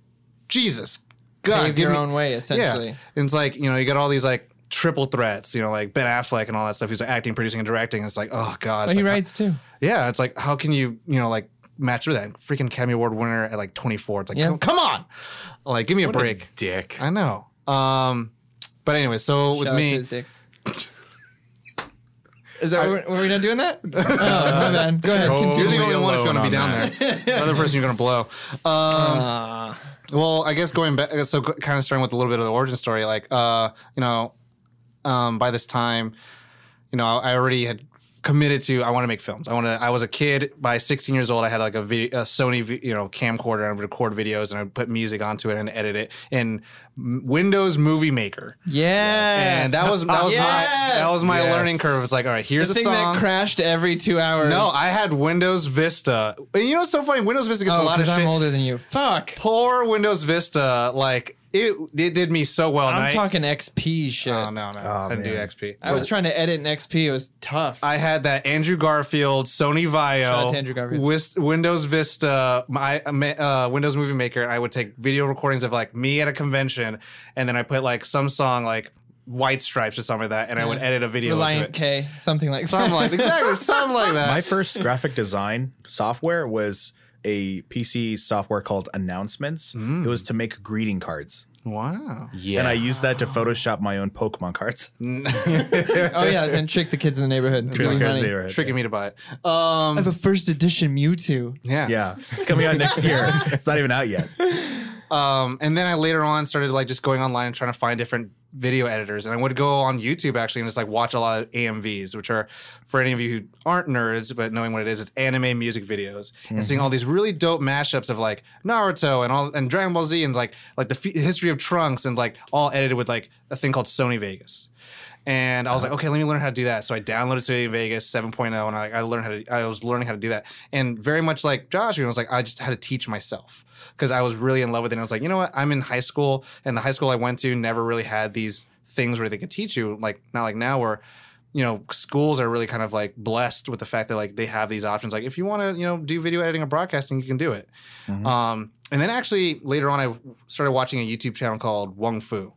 Jesus, God, Pave give your me- own way, essentially. Yeah, and it's like you know you got all these like triple threats. You know, like Ben Affleck and all that stuff. He's like acting, producing, and directing. It's like oh God. Oh, It's he like, writes too. yeah, it's like how can you you know like match with that freaking Academy Award winner at like 24? It's like Yeah. come, come on, like give me a break. Dick. I know. Um, but anyway, so with Shout out to me, his dick. Is that were, were we not doing that? oh, my bad. Go ahead. So- you're Continue. the only one if you want to be down on there. the other person you're gonna blow. Um, well, I guess going back, so kind of starting with a little bit of the origin story, like uh, you know, um, by this time, you know, I already had committed to I want to make films. I want to. I was a kid by 16 years old. I had like a, video, a Sony, you know, camcorder. and I would record videos and I would put music onto it and edit it in Windows Movie Maker. Yeah. And that was that was my that was my Yes. learning curve. It's like, all right, here's the a thing song. that crashed every two hours. no, I had Windows Vista. And you know what's so funny? Windows Vista gets a Oh, lot of because. I'm older than you. Fuck. Poor Windows Vista, like it, it did me so well. I'm I- talking XP shit. Oh no, no, I didn't do man. XP. I was trying to edit an XP. It was tough. I had that Andrew Garfield, Sony Shout out to Andrew Garfield. Wis- Windows Vista, my uh, Windows Movie Maker. And I would take video recordings of like me at a convention, and then I put like some song like White Stripes or something like that, and I would edit a video Reliant into it. K, something like Something like exactly, something like that. My first graphic design software was a PC software called Announcements. It was to make greeting cards. wow. Yeah. And I used that to Photoshop my own Pokemon cards. oh yeah, and trick the kids in the neighborhood. Give me Because money. they were- Tricking me to buy it. Um, I have a first edition Mewtwo. yeah. Yeah, it's coming out next year. It's not even out yet. Um, and then I later on started like just going online and trying to find different video editors. And I would go on YouTube actually and just like watch a lot of AMVs, which are for any of you who aren't nerds, but knowing what it is, it's anime music videos. And seeing all these really dope mashups of like Naruto and all and Dragon Ball Z and like like the f- history of Trunks and like all edited with like a thing called Sony Vegas. And I was like, okay, let me learn how to do that. So I downloaded Sony Vegas 7.0 and I, I learned how to, I was learning how to do that. And very much like Josh, I was like, I just had to teach myself because I was really in love with it. And I was like, you know what? I'm in high school and the high school I went to never really had these things where they could teach you. Like, not like now where, you know, schools are really kind of like blessed with the fact that like they have these options. Like if you want to, you know, do video editing or broadcasting, you can do it. Um, and then actually later on, I started watching a YouTube channel called Wong Fu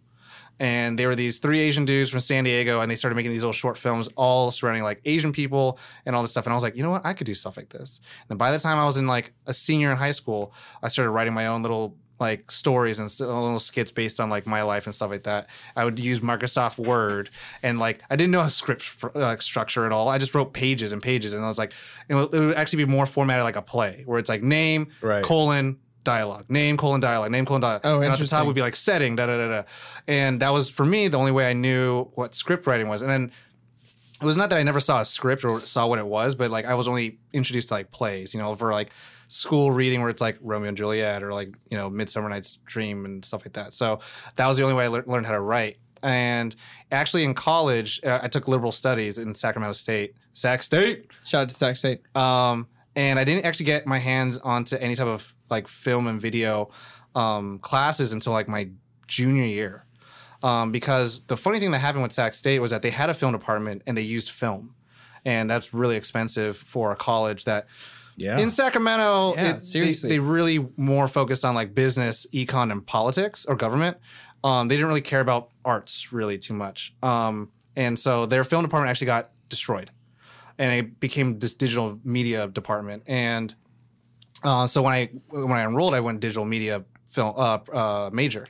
and they were these three Asian dudes from San Diego, and they started making these little short films all surrounding like Asian people and all this stuff. And I was like, you know what, I could do stuff like this. And by the time I was in like a senior in high school, I started writing my own little like stories and little skits based on like my life and stuff like that. I would use Microsoft Word and like I didn't know a script fr- like structure at all. I just wrote pages and pages, and I was like, it would, it would actually be more formatted like a play, where it's like name Right. colon dialogue, name colon dialogue, name colon dialogue. Oh, and at the top would be like setting, da da da da. And that was for me the only way I knew what script writing was. And then it was not that I never saw a script or saw what it was, but like I was only introduced to like plays, you know, for like school reading where it's like Romeo and Juliet or like you know Midsummer Night's Dream and stuff like that. So that was the only way I lear- learned how to write. And actually, in college, uh, I took liberal studies in Sacramento State, Sac State. Shout out to Sac State. Um, and I didn't actually get my hands onto any type of like film and video um, classes until like my junior year. Um, because the funny thing that happened with Sac State was that they had a film department and they used film. And that's really expensive for a college that Yeah. in Sacramento, Yeah, it- they-. They, really more focused on like business, econ, and politics or government. Um, they didn't really care about arts really too much. Um, and so their film department actually got destroyed, and it became this digital media department. And uh, so when I when I enrolled, I went digital media film uh, uh, major,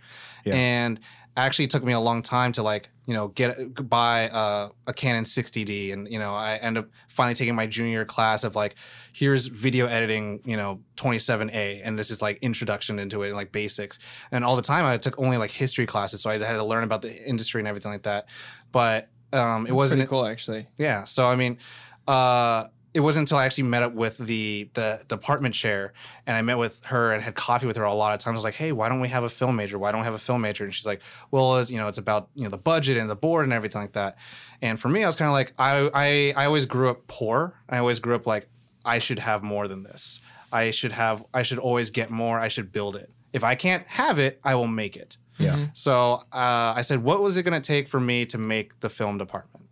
and actually it took me a long time to like you know get buy uh, a Canon 60D, and you know I end up finally taking my junior class of like here's video editing, you know 27A, and this is like introduction into it and like basics, and all the time I took only like history classes, so I had to learn about the industry and everything like that, but um, it It's wasn't pretty cool, actually. yeah. So I mean, uh, it wasn't until I actually met up with the the department chair and I met with her and had coffee with her a lot of times. I was like, hey, why don't we have a film major? Why don't we have a film major? And she's like, well, it's, you know, it's about you know the budget and the board and everything like that. And for me, I was kind of like, I, I I always grew up poor. I always grew up like I should have more than this. I should have. I should always get more. I should build it. If I can't have it, I will make it. Yeah. So uh, I said, what was it going to take for me to make the film department?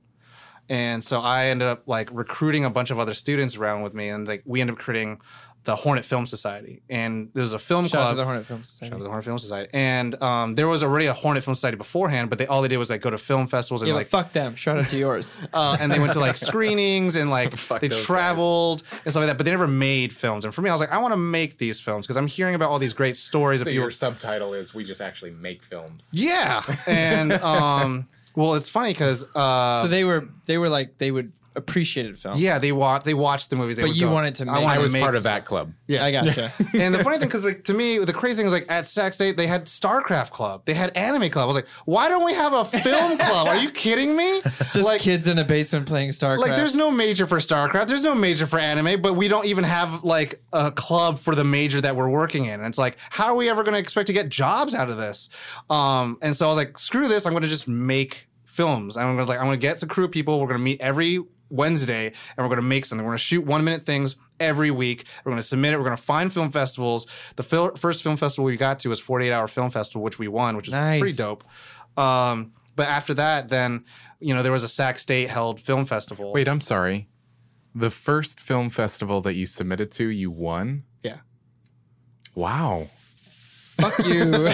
And so I ended up like recruiting a bunch of other students around with me, and like we ended up creating the Hornet Film Society. And there was a film Shout out to the Hornet Film Shout out Society. to the Hornet Film Society. And um, there was already a Hornet Film Society beforehand, but they all they did was like go to film festivals and Yeah, like fuck them. Shout out to yours. uh, and they went to like screenings and like they those guys. traveled and stuff like that, but they never made films. And for me, I was like, I want to make these films because I'm hearing about all these great stories So of people. your subtitle is "We just actually make films." Yeah, and um, well, it's funny because uh, so they were they were like they would appreciate film. yeah, they watch they watched the movies. They But would you go- wanted to I make- wanted I to was make part of that club. Yeah, I gotcha. and the funny thing, because like to me, the crazy thing is like at Sac State they had StarCraft Club, they had Anime Club. I was like, why don't we have a film club? Are you kidding me? Just like, kids in a basement playing StarCraft. like there's no major for StarCraft, there's no major for anime, but we don't even have like a club for the major that we're working in. And it's like, how are we ever going to expect to get jobs out of this? Um, and so I was like, screw this, I'm going to just make films. I'm going to like, I'm going to get a crew of people. We're going to meet every Wednesday and we're going to make something. We're going to shoot one minute things every week. We're going to submit it. We're going to find film festivals. The fil- first film festival we got to was 48 Hour Film Festival, which we won, which is Nice. pretty dope. Um, but after that, then you know there was a Sac State held film festival. Wait, I'm sorry. The first film festival that you submitted to, you won. yeah. Wow. Fuck you.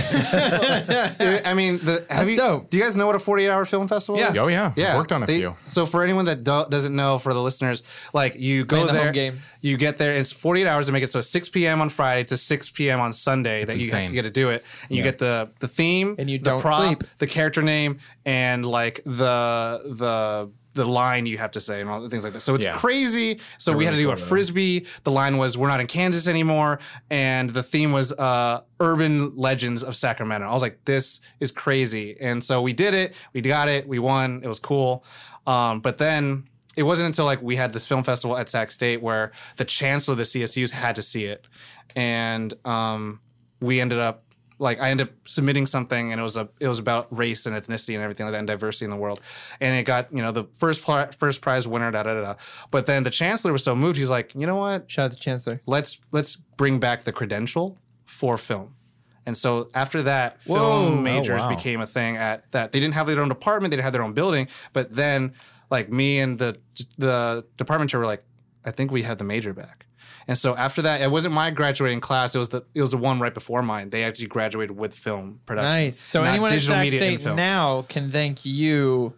I mean, the, have That's you, dope. Do you guys know what a 48 hour film festival Yeah. is? Oh yeah. Yeah, I've worked on a they- few. So for anyone that do, doesn't know, for the listeners, like you go Playing the there, home game. you get there. It's 48 hours to make it so 6 p.m. on Friday to 6 p.m. on Sunday that you, insane. you get to do it. And you get the the theme, And you the don't prop, sleep. the character name, and like the the the line you have to say and all the things like that. So it's Yeah. crazy. So we had to do a frisbee. The line was "We're not in Kansas anymore," and the theme was uh, "Urban Legends of Sacramento." I was like, "This is crazy!" And so we did it. We got it. We won. It was cool. Um, but then it wasn't until like we had this film festival at Sac State where the chancellor of the CSUs had to see it, and um, we ended up like I ended up submitting something, and it was a it was about race and ethnicity and everything like that, and diversity in the world, and it got you know the first pri- first prize winner, da da da. da. But then the chancellor was so moved, he's like, you know what? Shout out to Chancellor. Let's let's bring back the credential for film. And so after that, Whoa. film oh, majors Oh, wow. became a thing at that. They didn't have their own department, they didn't have their own building, but then like me and the the department chair were like, I think we have the major back. And so after that, it wasn't my graduating class. It was the it was the one right before mine. They actually graduated with film production. Nice. So anyone at digital Sac media and State film. now can thank you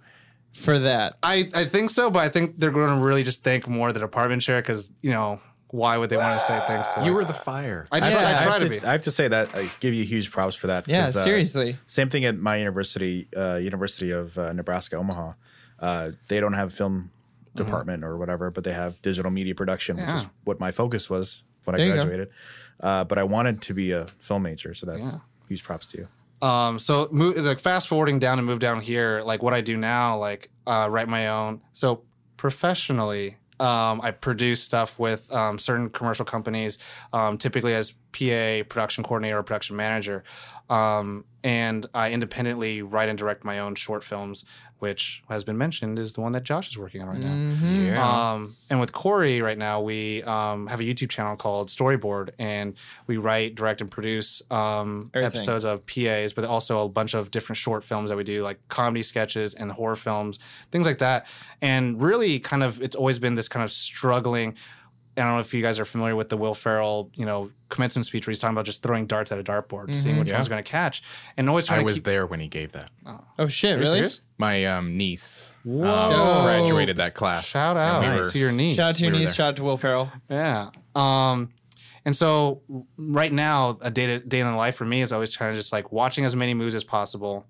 for that. I, I think so, but I think they're going to really just thank more the department chair because you know why would they want to say thanks? To You were the fire. I, try, Yeah, I I try have, to, to, be. I have to say that I give you huge props for that. Yeah, 'cause, uh, seriously. Same thing at my university, uh, University of uh, Nebraska Omaha. Uh, they don't have a Mm-hmm. department or whatever, but they have digital media production, which is what my focus was when There I graduated. Uh, but I wanted to be a film major, so that's huge props to you. Um, so move, like fast forwarding down and move down here, like what I do now, like uh, write my own. So professionally, um, I produce stuff with um, certain commercial companies, um, typically as PA, production coordinator, or production manager. Um, and I independently write and direct my own short films, which has been mentioned is the one that Josh is working on right now. Yeah. Um, and with Corey right now, we um, have a YouTube channel called Storyboard, and we write, direct, and produce um, episodes of PAs, but also a bunch of different short films that we do, like comedy sketches and horror films, things like that. And really, kind of, it's always been this kind of struggling. I don't know if you guys are familiar with the Will Ferrell, you know, commencement speech where he's talking about just throwing darts at a dartboard, seeing which Yeah. one's going to catch, and always trying I to was keep. there when he gave that. Oh shit! Are Really? serious? My um, niece Whoa. um, graduated that class. Shout out we were- to your niece. Shout out to your We niece. Shout out to Will Ferrell. Yeah. Um, and so right now, a day to, day in the life for me is always trying to just like watching as many movies as possible,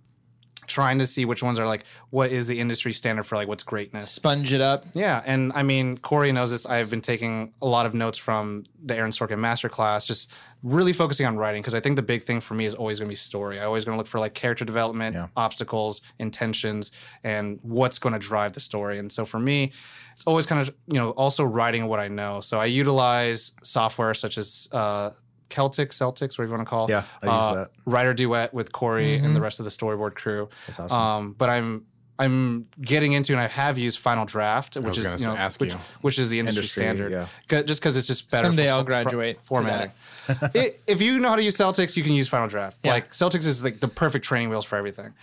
trying to see which ones are like what is the industry standard for like what's greatness. Sponge it up. Yeah, and I mean Corey knows this. I've been taking a lot of notes from the Aaron Sorkin masterclass, just really focusing on writing because I think the big thing for me is always going to be story. I always going to look for like character development, Yeah. obstacles, intentions, and what's going to drive the story. And so for me, it's always kind of you know also writing what I know. So I utilize software such as. Uh, Celtic, Celtx, whatever you want to call. Yeah, I use uh, that. Writer duet with Corey and the rest of the storyboard crew. That's awesome. Um, but I'm I'm getting into and I have used Final Draft, which is you know, ask which, you. which is the industry, Industry, standard. yeah. 'Cause- Just because it's just better. Someday for- I'll graduate to formatting. It- if you know how to use Celtx, you can use Final Draft. Yeah. Like Celtx is like the perfect training wheels for everything.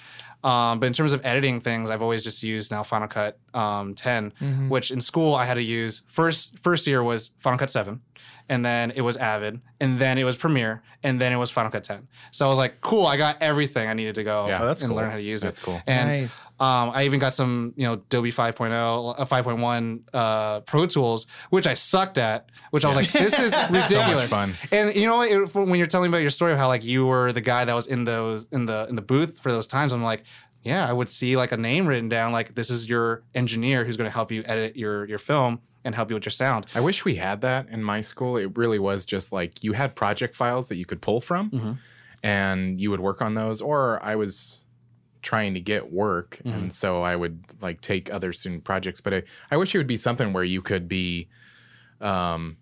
Um, but in terms of editing things, I've always just used now Final Cut um, 10, Mm-hmm. which in school I had to use first first year was Final Cut 7, and then it was Avid, and then it was Premiere, and then it was Final Cut 10. So I was like, cool, I got everything I needed to go Yeah. Oh, that's and cool. learn how to use That's it. That's cool. And Nice. um, I even got some, you know, Adobe 5.0, uh, 5.1 uh, Pro Tools, which I sucked at. Which I was like, this is ridiculous. fun. And you know what? It- when you're telling about your story of how like you were the guy that was in those in the in the booth for those times, I'm like, yeah, I would see like a name written down, like this is your engineer who's going to help you edit your your film and help you with your sound. I wish we had that in my school. It really was just like you had project files that you could pull from Mm-hmm. and you would work on those. Or I was trying to get work. Mm-hmm. And so I would like take other student projects. But I, I wish it would be something where you could be um,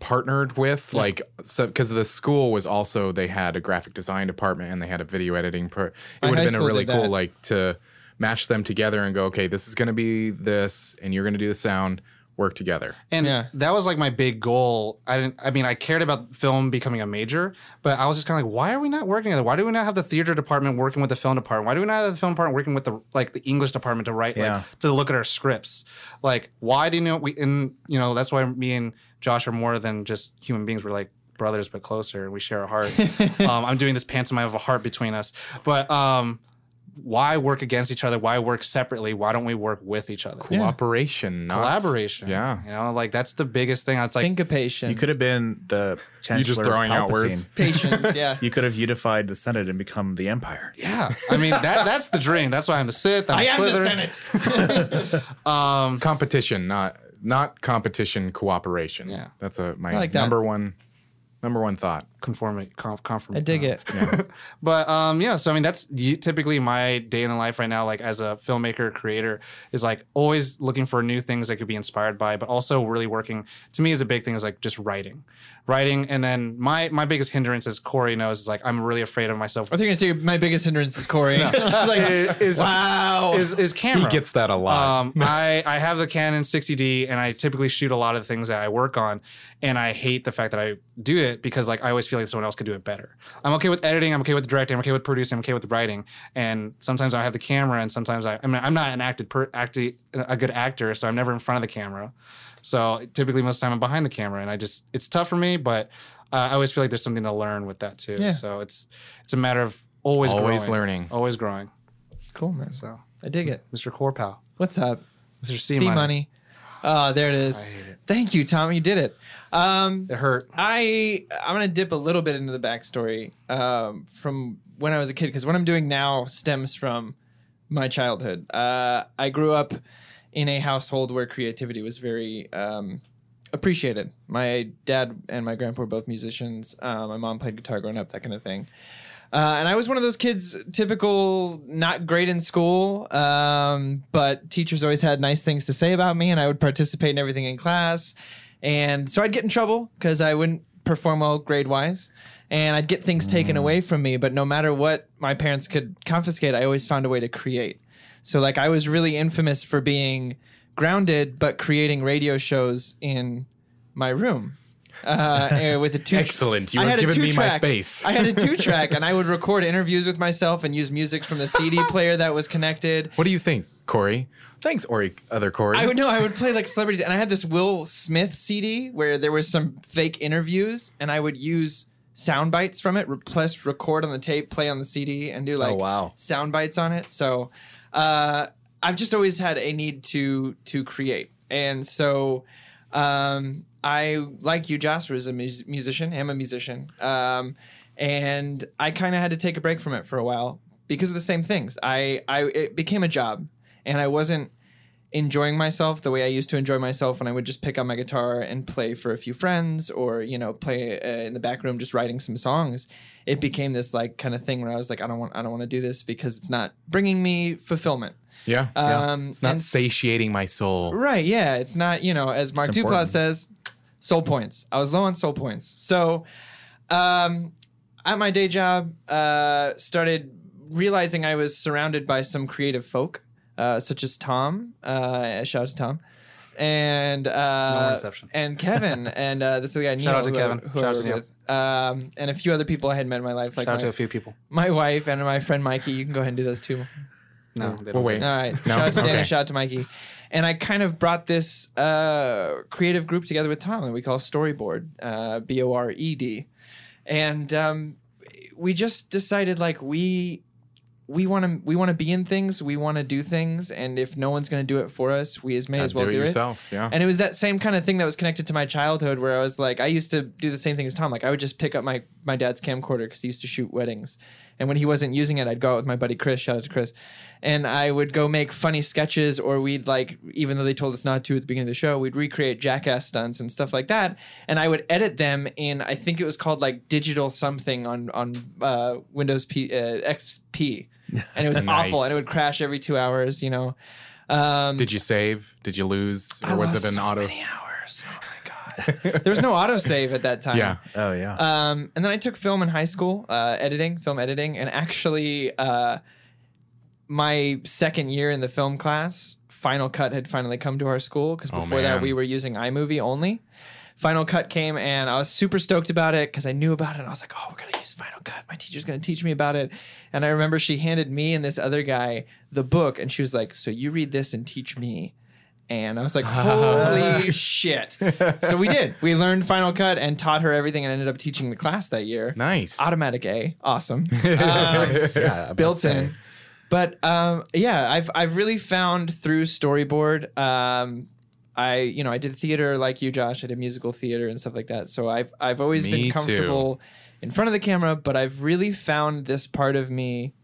partnered with, like, so because the school was also, they had a graphic design department and they had a video editing. Pro- it My would have been a really cool, like, to match them together and go, okay, this is going to be this and you're going to do the sound, work together. And Yeah. that was like my big goal. I didn't. I mean, I cared about film becoming a major, but I was just kind of like, why are we not working together? Why do we not have the theater department working with the film department? Why do we not have the film department working with the like the English department to write Yeah. like to look at our scripts? Like, why do you know we? And you know, that's why me and Josh are more than just human beings. We're like brothers, but closer, and we share a heart. um, I'm doing this pantomime of a heart between us, but um. Why work against each other? Why work separately? Why don't we work with each other? Cooperation, not Collaboration. Yeah. You know, like that's the biggest thing. It's like Syncopation. You could have been the Chancellor You just throwing out words. Patience. Yeah. You could have unified the Senate and become the Empire. Yeah, I mean that that's the dream. That's why I'm the Sith. I'm the Slytherin. Um, competition, not not competition, cooperation. Yeah. that's a my I like that. number one number one thought. Conformity, conf, conform, I dig it. But um, yeah, so I mean, that's y- typically my day in the life right now. Like as a filmmaker, creator, is like always looking for new things I could be inspired by, but also really working. To me, is a big thing is like just writing, writing, and then my my biggest hindrance, as Corey knows, is like I'm really afraid of myself. I think you're gonna say my biggest hindrance is Corey. I was like, is, wow. is is camera. He gets that a lot. Um, I, I have the Canon 60D and I typically shoot a lot of the things that I work on. And I hate the fact that I do it because like I always feel like someone else could do it better. I'm okay with editing, I'm okay with directing, I'm okay with producing, I'm okay with writing. And sometimes I have the camera and sometimes I I mean I'm not an acted per acting a good actor, so I'm never in front of the camera. So typically most of the time I'm behind the camera and I just it's tough for me, but uh, I always feel like there's something to learn with that too. Yeah. So it's it's a matter of always Always growing. learning. Always growing. cool, man. So I dig it. Mr. Corpow. What's up? Mr. C, C money. money. Oh, there it is. hate it. Thank you, Tom. You did it. Um, It hurt. I I'm gonna dip a little bit into the backstory um, from when I was a kid because what I'm doing now stems from my childhood. Uh, I grew up in a household where creativity was very um, appreciated. My dad and my grandpa were both musicians. Uh, my mom played guitar growing up, that kind of thing. Uh, and I was one of those kids, typical, not great in school, um, but teachers always had nice things to say about me, and I would participate in everything in class. And so I'd get in trouble because I wouldn't perform well grade wise, and I'd get things taken away from me. But no matter what my parents could confiscate, I always found a way to create. So, like, I was really infamous for being grounded, but creating radio shows in my room uh, eh, with a two. Excellent. You have given me my two-track- space. I had a two track, and I would record interviews with myself and use music from the CD player that was connected. What do you think, Corey? Thanks, Ori. Other Corey. I would know I would play like celebrities, and I had this Will Smith CD where there was some fake interviews, and I would use sound bites from it, plus record on the tape, play on the CD, and do like wow. sound bites on it. So uh, I've just always had a need to to create, and so um, I like you, Jasper, was a mus- musician. am a musician, um, and I kind of had to take a break from it for a while because of the same things. I I it became a job, and I wasn't enjoying myself the way I used to enjoy myself when I would just pick up my guitar and play for a few friends or you know play uh, in the back room just writing some songs it became this like kind of thing where I was like I don't want I don't want to do this because it's not bringing me fulfillment yeah. yeah. um, It's not satiating my soul. right yeah it's not you know as Mark Duplass says soul points I was low on soul points so um, at my day job uh, started realizing I was surrounded by some creative folk uh, such as Tom uh, shout out to Tom and uh, Inception. and Kevin and uh, this other guy Neil, Shout out to who I- Kevin. who I Shout out to Neil. with, um, and a few other people I had met in my life like Shout out to a few people. my wife and my friend Mikey. You can go ahead and do those too. No, they We'll don't. wait. All right. No? Shout out to Dana. Okay. Shout out to Mikey. And I kind of brought this uh, creative group together with Tom that we call Storyboard, uh, B O R E D. And um, we just decided like we we want to we want to be in things, we want to do things, and if no one's going to do it for us, we as may Gotta as well do do, it it yourself, yeah. And it was that same kind of thing that was connected to my childhood, where I was like, I used to do the same thing as Tom. Like I would just pick up my my dad's camcorder because he used to shoot weddings, and when he wasn't using it, I'd go out with my buddy Chris. Shout out to Chris, and I would go make funny sketches, or we'd like, even though they told us not to at the beginning of the show, we'd recreate jackass stunts and stuff like that, and I would edit them in. I think it was called like digital something on on uh, Windows P, uh, XP, and it was Nice. awful, and it would crash every two hours. You know. Um, Did you save? Did you lose? Or I was lost it an so auto? many hours. Oh my god. there was no autosave at that time. Yeah. Oh yeah. Um, and then I took film in high school, uh, editing, film editing, and actually, uh, my second year in the film class, Final Cut had finally come to our school because Oh, before that man. we were using iMovie only. Final Cut came and I was super stoked about it because I knew about it. And I was like, oh, we're going to use Final Cut. My teacher's going to teach me about it. And I remember she handed me and this other guy the book and she was like, so you read this and teach me. And I was like, holy shit. So we did. We learned Final Cut and taught her everything and ended up teaching the class that year. Nice. Automatic A. Awesome. Um, yeah. built in. But um, yeah, I've I've really found through storyboard. Um, I you know I did theater like you, Josh. I did musical theater and stuff like that. So I've I've always Me been too. comfortable in front of the camera, but I've really found this part of me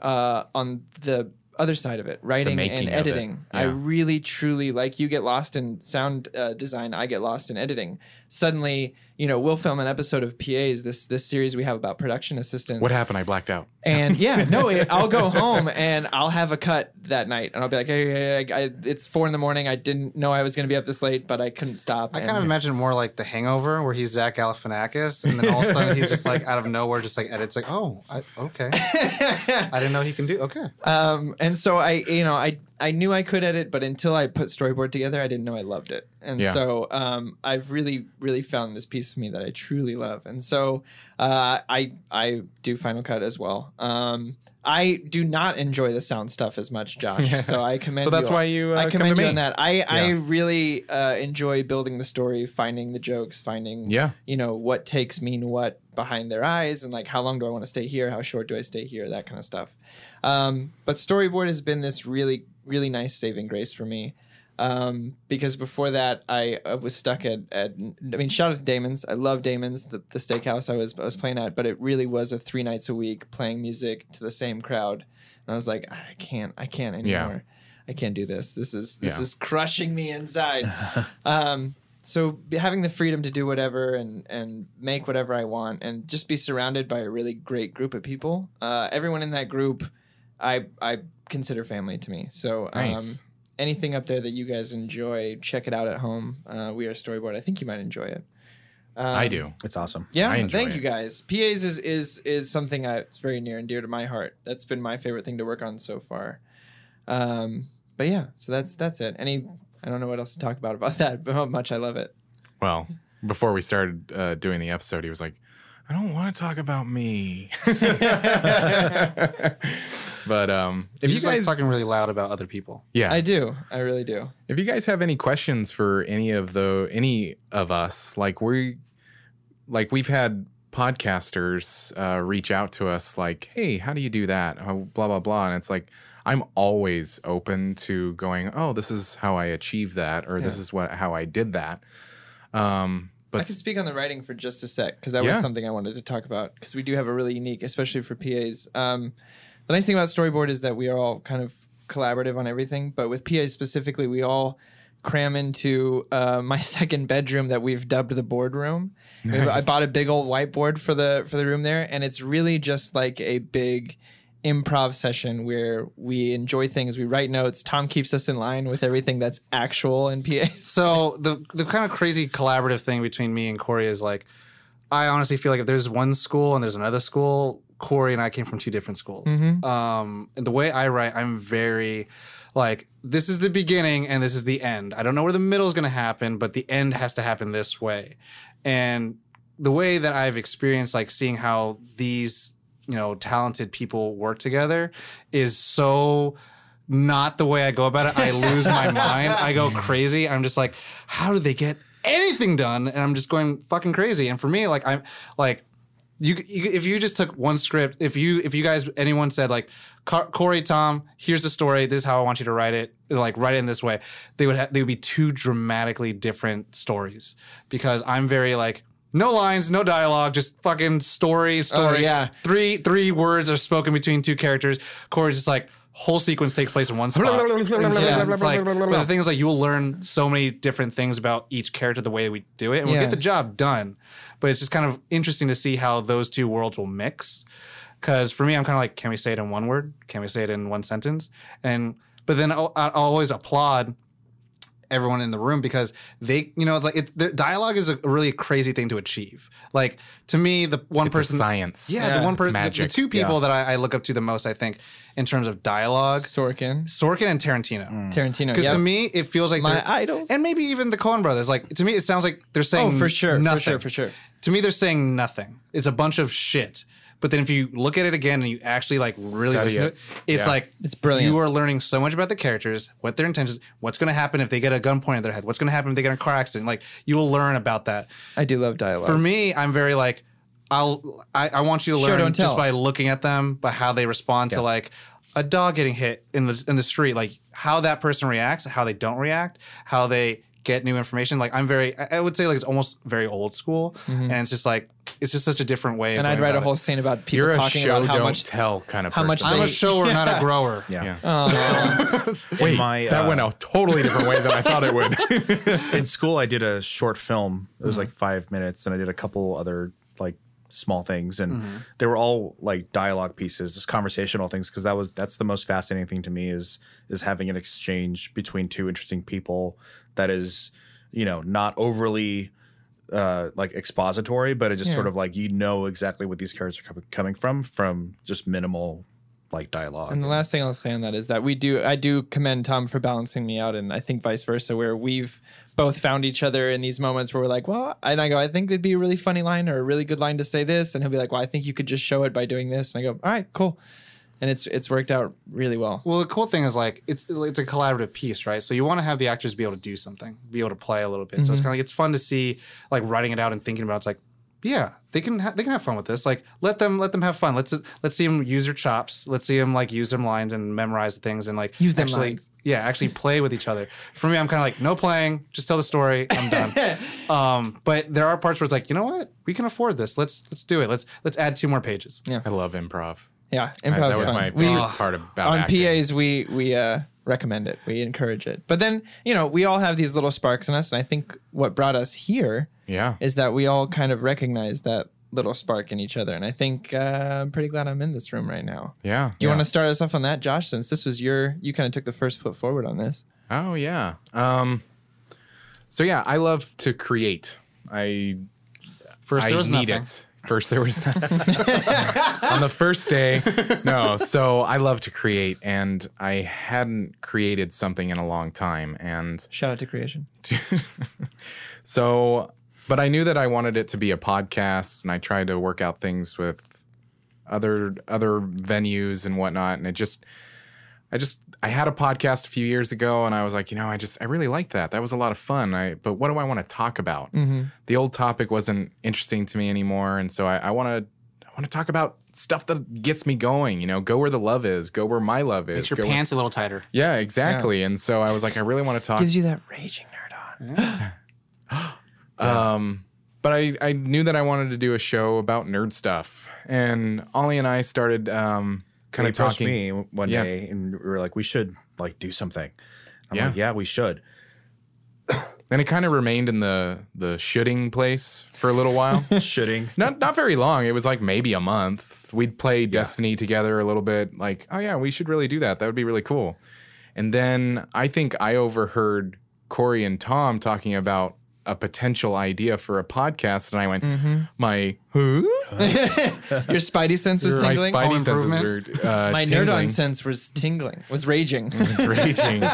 uh, on the other side of it, writing and editing. I really truly like you get lost in sound uh, design. I get lost in editing. Suddenly, you know, we'll film an episode of PAs. This this series we have about production assistants. What happened? I blacked out. And yeah, no, it, I'll go home and I'll have a cut that night, and I'll be like, hey, hey, hey, I, it's four in the morning. I didn't know I was going to be up this late, but I couldn't stop. I and- kind of imagine more like The Hangover, where he's Zach Galifianakis, and then all of a sudden he's just like out of nowhere, just like edits, like, oh, I, okay, I didn't know he can do. Okay, Um, and so I, you know, I I knew I could edit, but until I put storyboard together, I didn't know I loved it. And Yeah. so um, I've really, really found this piece of me that I truly love. And so uh, I I do Final Cut as well. Um, I do not enjoy the sound stuff as much, Josh. So I commend. So that's you why you, uh, I commend you me. on that. I I really uh, enjoy building the story, finding the jokes, finding Yeah. you know what takes mean what behind their eyes and like how long do i want to stay here how short do i stay here that kind of stuff um, but storyboard has been this really really nice saving grace for me um, because before that I, I was stuck at, at I mean shout out to Damon's I love Damon's the, the steakhouse I was I was playing at but it really was a three nights a week playing music to the same crowd and I was like I can't I can't Yeah. anymore I can't do this this is this Yeah. is crushing me inside um, so having the freedom to do whatever and and make whatever I want and just be surrounded by a really great group of people. Uh, everyone in that group, I I consider family to me. So um, anything up there that you guys enjoy, check it out at home. Uh, we are storyboard. I think you might enjoy it. I do. It's awesome. Yeah, I enjoy thank it. you guys. PAs is is is something that's very near and dear to my heart. That's been my favorite thing to work on so far. Um, but yeah, so that's that's it. Any I don't know what else to talk about about that, but how much I love it. Well, before we started uh, doing the episode, he was like, "I don't want to talk about me." but um, if He you just likes guys, talking really loud about other people. yeah, I do. I really do. if you guys have any questions for any of the any of us, like we, like we've had podcasters uh, reach out to us, like, "Hey, how do you do that?" Oh, blah blah blah, and it's like. I'm always open to going. Oh, this is how I achieved that, or this is what how I did that. Um, I but can speak on the writing for just a sec because that was something I wanted to talk about because we do have a really unique, especially for PAs. Um, the nice thing about storyboard is that we are all kind of collaborative on everything, but with PAs specifically, we all cram into uh, my second bedroom that we've dubbed the boardroom. Have- I bought a big old whiteboard for the for the room there, and it's really just like a big improv session where we enjoy things. We write notes. Tom keeps us in line with everything that's actual in PA. So the the kind of crazy collaborative thing between me and Corey is like, I honestly feel like if there's one school and there's another school, Corey and I came from two different schools. Um, and the way I write, I'm very like this is the beginning and this is the end. I don't know where the middle is going to happen, but the end has to happen this way. And the way that I've experienced like seeing how these you know talented people work together is so not the way I go about it. I lose my mind. I go crazy. I'm just like, how do they get anything done? And I'm just going fucking crazy. And for me, like I'm like, you, you if you just took one script, if you if you guys anyone said like, Corey, Tom, here's the story. This is how I want you to write it. Like write it in this way. They would ha- they would be two dramatically different stories because I'm very like. No lines, no dialogue, just fucking story, oh, story. yeah. Three three words are spoken between two characters. Corey's just like whole sequence takes place in one spot. Yeah, it's like, but the thing is, like, you will learn so many different things about each character the way we do it, and we'll Yeah. get the job done. But it's just kind of interesting to see how those two worlds will mix. Because for me, I'm kind of like, can we say it in one word? Can we say it in one sentence? And but then I'll, I'll always applaud everyone in the room because they, you know, it's like it, the dialogue is a really crazy thing to achieve. Like to me, the one It's a person, science. yeah, Yeah. the one person, the, the two people that I, I look up to the most, I think, in terms of dialogue, Sorkin, Sorkin and Tarantino. Mm. Tarantino. Because yep. to me, it feels like My they're- idols. and maybe even the Coen Brothers. Like to me, it sounds like they're oh, saying Oh, for sure, for sure, for sure. To me, they're saying nothing. It's a bunch of shit. But then if you look at it again and you actually like really Study listen it. to it, it's Yeah. like It's brilliant. You are learning so much about the characters, what their intentions, what's going to happen if they get a gun pointed at their head, what's going to happen if they get in a car accident. Like you will learn about that. I do love dialogue. For me, I'm very like, I'll I, I want you to Show, learn don't just tell. by looking at them, but how they respond to like a dog getting hit in the in the street, like how that person reacts, how they don't react, how they get new information. Like I'm very, I I would say like it's almost very old school, mm-hmm. and it's just like it's just such a different way. of and I'd going write a whole it. scene about people You're a talking show about how don't much. tell kind of how much. I'm a they- shower, not a grower. Yeah. Uh, yeah. In my, that uh, went a totally different way than I thought it would. in school I did a short film. It was mm-hmm. like five minutes, and I did a couple other like small things, and mm-hmm. they were all like dialogue pieces, just conversational things. Because that was that's the most fascinating thing to me is is having an exchange between two interesting people that is you know not overly uh like expository but it just Yeah. sort of like you know exactly what these characters are com- coming from from just minimal like dialogue And the last thing I'll say on that is that we do, I do commend Tom for balancing me out, and I think vice versa, where we've both found each other in these moments where we're like, well, and I go, I think it'd be a really funny line or a really good line to say this, and he'll be like, well, I think you could just show it by doing this, and I go, all right, cool, and it's it's worked out really well. Well, the cool thing is like it's it's a collaborative piece, right? So you want to have the actors be able to do something, be able to play a little bit. So it's kind of like it's fun to see like writing it out and thinking about. it. It's like, yeah, they can ha- they can have fun with this. Like let them let them have fun. Let's let's see them use their chops. Let's see them like use them lines and memorize the things and like Use them actually, lines. Yeah, actually play with each other. For me, I'm kind of like no playing, just tell the story. I'm done. um, but there are parts where it's like, you know what, we can afford this. Let's let's do it. Let's let's add two more pages. Yeah, I love improv. Yeah, I- improv. that was my we, favorite part about on acting. PAs we we uh recommend it. We encourage it. But then, you know, we all have these little sparks in us. And I think what brought us here Yeah. is that we all kind of recognize that little spark in each other. And I think uh, I'm pretty glad I'm in this room right now. Yeah. Do you yeah. want to start us off on that, Josh? Since this was your, you kind of took the first foot forward on this. Oh yeah. Um so yeah, I love to create. I First, I there was need nothing. it. First there was on the first day. No, so I love to create and I hadn't created something in a long time and Shout out to creation. so but I knew that I wanted it to be a podcast and I tried to work out things with other other venues and whatnot and it just I just I had a podcast a few years ago and I was like, you know, I just I really liked that. That was a lot of fun. I but what do I want to talk about? The old topic wasn't interesting to me anymore, and so I, I want to I want to talk about stuff that gets me going. You know, go where the love is, go where my love is. Makes your go where- pants a little tighter. yeah, exactly. And so I was like, I really want to talk. Gives you that raging nerd on. Um, but I, I knew that I wanted to do a show about nerd stuff, and Ollie and I started um, kind of approached talking. me one Yeah. day and we were like, we should like do something. I'm Yeah. like, yeah, we should. and it kind of remained in the the shooting place for a little while. Shoulding. not not very long. It was like maybe a month. We'd play Destiny together a little bit. Like, oh yeah, we should really do that. That would be really cool. And then I think I overheard Corey and Tom talking about a potential idea for a podcast, and I went, my huh? Your spidey sense was tingling. my tingling. spidey Home senses were uh, My nerd tingling. on sense was tingling, was raging. was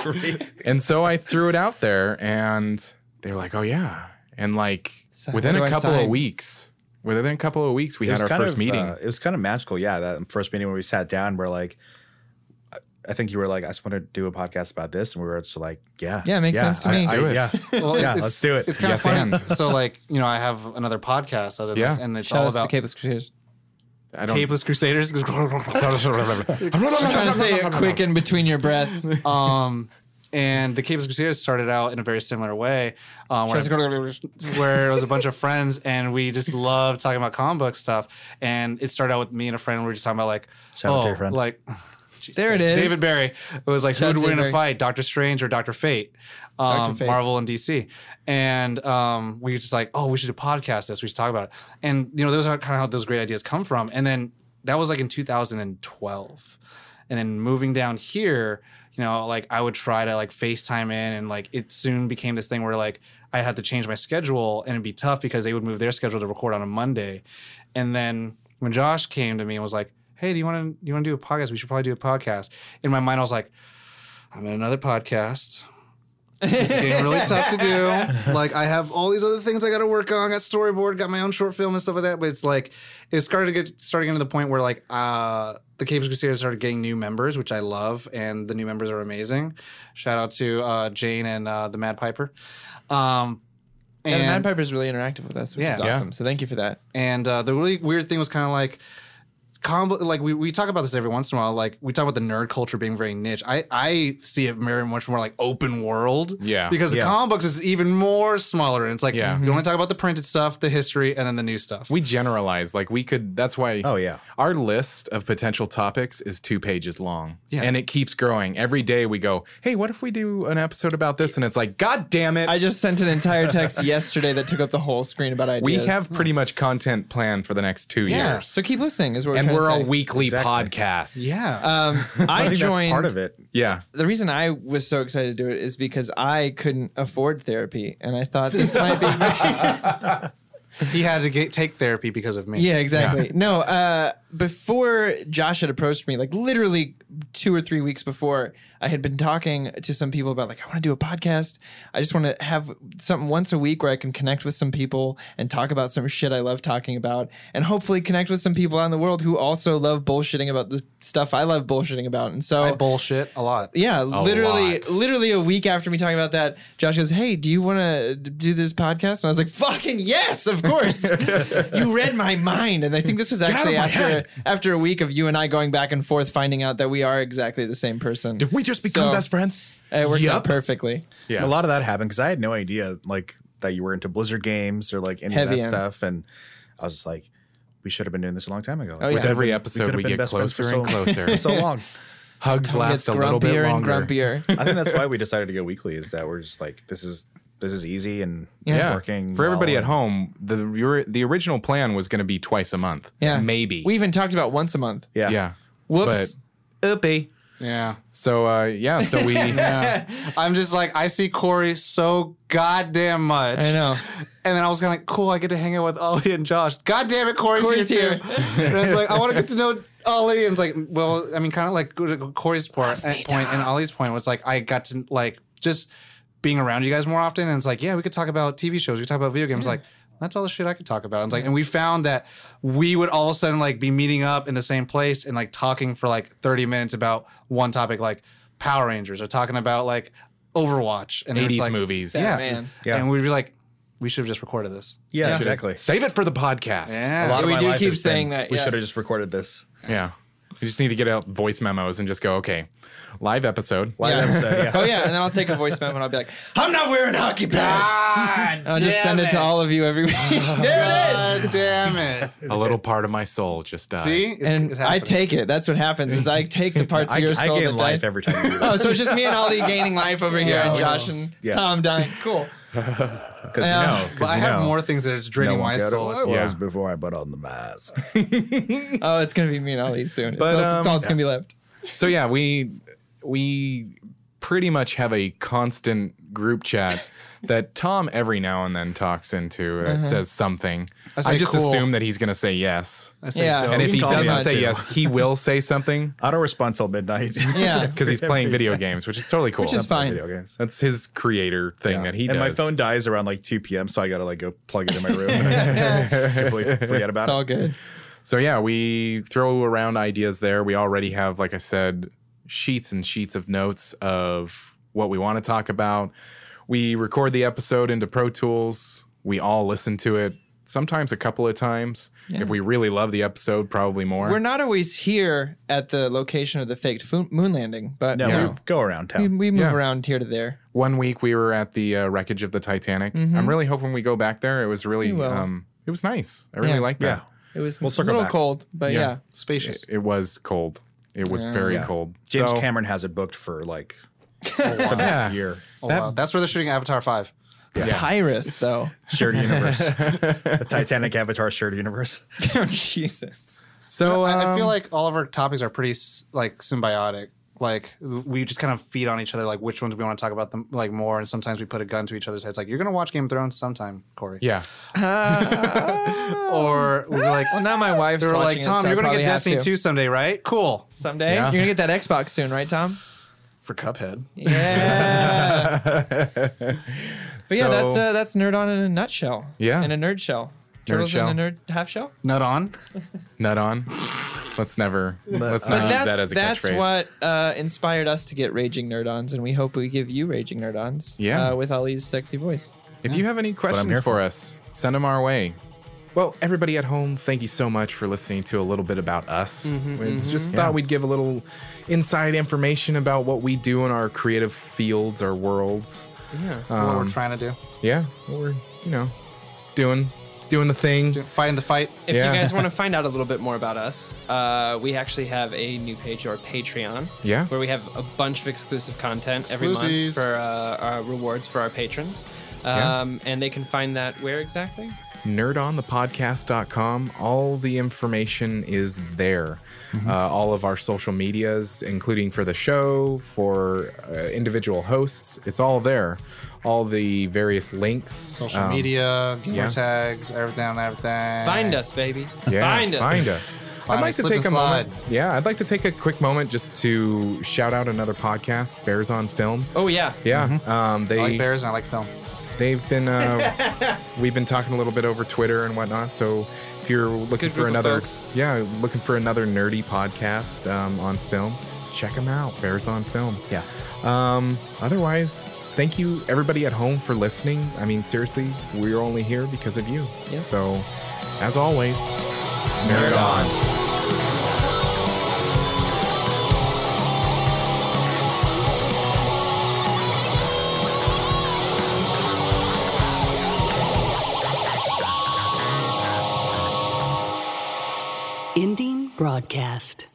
raging. and so I threw it out there, and they were like, "Oh yeah!" And like So within a couple of weeks, within a couple of weeks, we had our first of, meeting. uh, it was kind of magical. Yeah, that first meeting where we sat down, we're like, I- I think you were like, I just want to do a podcast about this, and we were just like, yeah, Yeah, it makes sense to me. I- Do it. Yeah, Well, yeah, it's- let's do it. It's kind Yes, of fun. so, like, you know, I have another podcast other than Yeah. this, and it's Shout all out about the Capeless Crusaders. I don't. Capeless Crusaders. I'm trying to say it quick in between your breath. um, and the Capeless Crusaders started out in a very similar way, um, where, where it was a bunch of friends, and we just loved talking about comic book stuff. And it started out with me and a friend. We were just talking about like, Shout out to oh, your like. There it is. David Barry. It was like, Shout out who to would win a Barry. fight, Doctor Strange or Doctor Fate? Um, Dr. Fate. Marvel and DC. And um, we were just like, oh, we should do podcast this. We should talk about it. And, you know, those are kind of how those great ideas come from. And then that was like in 2012. And then moving down here, you know, like I would try to like FaceTime in and like it soon became this thing where like I'd have to change my schedule and it'd be tough because they would move their schedule to record on a Monday. And then when Josh came to me and was like, Hey, do you want to you want to do a podcast? We should probably do a podcast. In my mind, I was like, I'm in another podcast. This is getting really tough to do. Like I have all these other things I got to work on. I got storyboard, got my own short film and stuff like that. But it's like it started to get starting into the point where like uh the Capes Crusaders started getting new members, which I love, and the new members are amazing. Shout out to uh, Jane and uh, the Mad Piper. Um, And and Mad is really interactive with us, which Yeah. is Yeah. awesome. So thank you for that. and uh, the really weird thing was kind of like combo like we, we talk about this every once in a while like we talk about the nerd culture being very niche i i see it very much more like open world Yeah. because the Yeah. comic books is even more smaller and it's like Yeah. you only talk about the printed stuff the history and then the new stuff we generalize like we could. That's why. Oh, yeah. Our list of potential topics is two pages long. Yeah. And it keeps growing. Every day we go, hey, what if we do an episode about this? And it's like, God damn it. I just sent an entire text yesterday that took up the whole screen about ideas. we have pretty much content planned for the next two Yeah. years. So keep listening, is what we're And trying we're to a weekly Exactly. podcast. yeah Um, I, I think joined. that's part of it. Yeah. The reason I was so excited to do it is because I couldn't afford therapy, and I thought this might be. he had to get, take therapy because of me yeah, exactly. No, uh, before Josh had approached me, like literally two or three weeks before, I had been talking to some people about like I want to do a podcast. I just want to have something once a week where I can connect with some people and talk about some shit I love talking about, and hopefully connect with some people out in the world who also love bullshitting about the stuff I love bullshitting about. And so i bullshit a lot Yeah, literally, lot. literally a week after me talking about that, Josh goes, "Hey, do you want to do this podcast?" And I was like, "Fucking yes, of course." you read my mind, and I think this was actually after head. After a week of you and I going back and forth, finding out that we are exactly the same person. Did we just become So, best friends? It worked out Yup. perfectly. Yeah. A lot of that happened because I had no idea like that you were into Blizzard games or like any Heavy of that in. stuff, and I was just like, we should have been doing this a long time ago. Like, Oh, we yeah. could Every episode could we been get best friends closer and closer. so long. Hugs Gets last a little bit grumpier and longer. grumpier. I think that's why we decided to go weekly. Is that we're just like this is this is easy and it's Yeah, working for everybody well at home. The your, the original plan was going to be twice a month. Yeah, maybe. We even talked about once a month. Yeah, yeah. Whoops. Oopie. Yeah. So uh, yeah, so we Yeah. I'm just like, I see Corey so goddamn much. I know. And then I was kind of like, cool, I get to hang out with Ollie and Josh. God damn it, Corey's, Corey's here, here. too. and it's like, I want to get to know Ollie. And it's like, well, I mean, kind of like go to Corey's part, uh, point and Ollie's point was like, I got to like just being around you guys more often. And it's like, yeah, we could talk about TV shows. We could talk about video games. Like, that's all the shit I could talk about. And it's like, and we found that we would all of a sudden like be meeting up in the same place and like talking for like 30 minutes about one topic, like Power Rangers or talking about like Overwatch and then it's 80s like, movies. Yeah. man. Yeah. And we'd be like, we should have just recorded this. yeah, exactly. Save it for the podcast. Yeah. A lot of we my do life keep has been, saying that, We should have just recorded this Yeah. You just need to get out voice memos and just go, okay, live episode. live episode. Yeah. Oh yeah, and then I'll take a voice memo and I'll be like, "I'm not wearing hockey pads." And I'll just send it to all of you every week. there it is. God damn it. A little part of my soul just died. See? It's, And it's I take it. That's what happens. Is I take the parts I, of your I soul gain that life died. every time you do that Oh, so it's just me and Ollie gaining life over here, and Josh and Yeah. Tom dying. Cool. Because Yeah. you know. Because I you have know, more things that it's draining no my one cared soul. who I It's- Yeah. was before I put on the mask. Oh, it's gonna be me and Ollie soon. But, But that's um, all that's gonna be left. So yeah, we we pretty much have a constant group chat that Tom every now and then talks into. It says something. I, say just cool. assume that he's going to say yes. I say Yeah. dope. And if he can call me doesn't say too. yes, he will say something I don't respond till midnight. Yeah. because he's playing video games, which is totally cool. Which is fine. Video games. That's his creator thing that he does. and my phone dies around like 2 p.m., so I gotta like go plug it in my room. and completely forget about it. All good. So yeah, we throw around ideas there. We already have, like I said, sheets and sheets of notes of what we want to talk about. We record the episode into Pro Tools. We all listen to it sometimes a couple of times. If we really love the episode, probably more. We're not always here at the location of the faked fu- moon landing, but No, we- we go around town. we move Yeah. around here to there. One week we were at the uh, wreckage of the Titanic. I'm really hoping we go back there. It was really, Mm-hmm. We will. um, it was nice. I really Yeah. liked that. It was We'll a little back. cold, but yeah. Yeah. Spacious. It was cold. It was very Yeah. cold. James So- Cameron has it booked for like the next Yeah. year. Oh, wow. That's where they're shooting Avatar 5. Pyrus, though. Shared universe. the Titanic Avatar shared universe. oh, Jesus. So I, I um, feel like all of our topics are pretty like symbiotic. Like we just kind of feed on each other, like which ones we want to talk about them like more, and sometimes we put a gun to each other's heads, like you're gonna watch Game of Thrones sometime, Corey. yeah. Or we're like, Well, now my wife's they were watching like, it, Tom, so you're gonna get Destiny to. 2 someday, right? Cool. someday. Yeah. You're gonna get that Xbox soon, right, Tom? For Cuphead. Yeah. but yeah, that's uh, that's nerd on in a nutshell. Yeah. in a nerd shell. Turtles shell. in a nerd half shell. Nut on. Nut on. Let's never. Let's But not use that's that as a that's catchphrase. what uh, inspired us to get raging nerd-ons, and we hope we give you raging nerd-ons. Yeah. uh, with Ali's sexy voice. If you have any questions here for us, send them our way. Well, everybody at home, thank you so much for listening to a little bit about us. Mm-hmm, we just thought we'd give a little inside information about what we do in our creative fields, our worlds. Yeah. what Um, we're trying to do. Yeah, what we're you know doing doing the thing. Fighting the fight. If Yeah. you guys want to find out a little bit more about us, uh, we actually have a new page, our Patreon, Yeah. where we have a bunch of exclusive content every month for uh, our rewards for our patrons. Yeah. Um, And they can find that where exactly? nerdonthepodcast.com. All the information is there. Mm-hmm. Uh, all of our social medias, including for the show, for uh, individual hosts, it's all there. All the various links. Social um, media, gamer yeah. tags, everything on everything. Find us, baby. Yeah, find us. Find us. Find I'd like to take a and moment. Yeah, I'd like to take a quick moment just to shout out another podcast, Bears on Film. Oh, yeah. Yeah, Mm-hmm. um, they I like bears and I like film. They've been uh, we've been talking a little bit over Twitter and whatnot. So if you're looking Good for another, yeah, looking for another nerdy podcast um, on film, check them out. Bears on Film. Yeah. Um, otherwise, thank you everybody at home for listening. I mean, seriously, we're only here because of you. Yeah. So, as always, nerd on. Ending broadcast.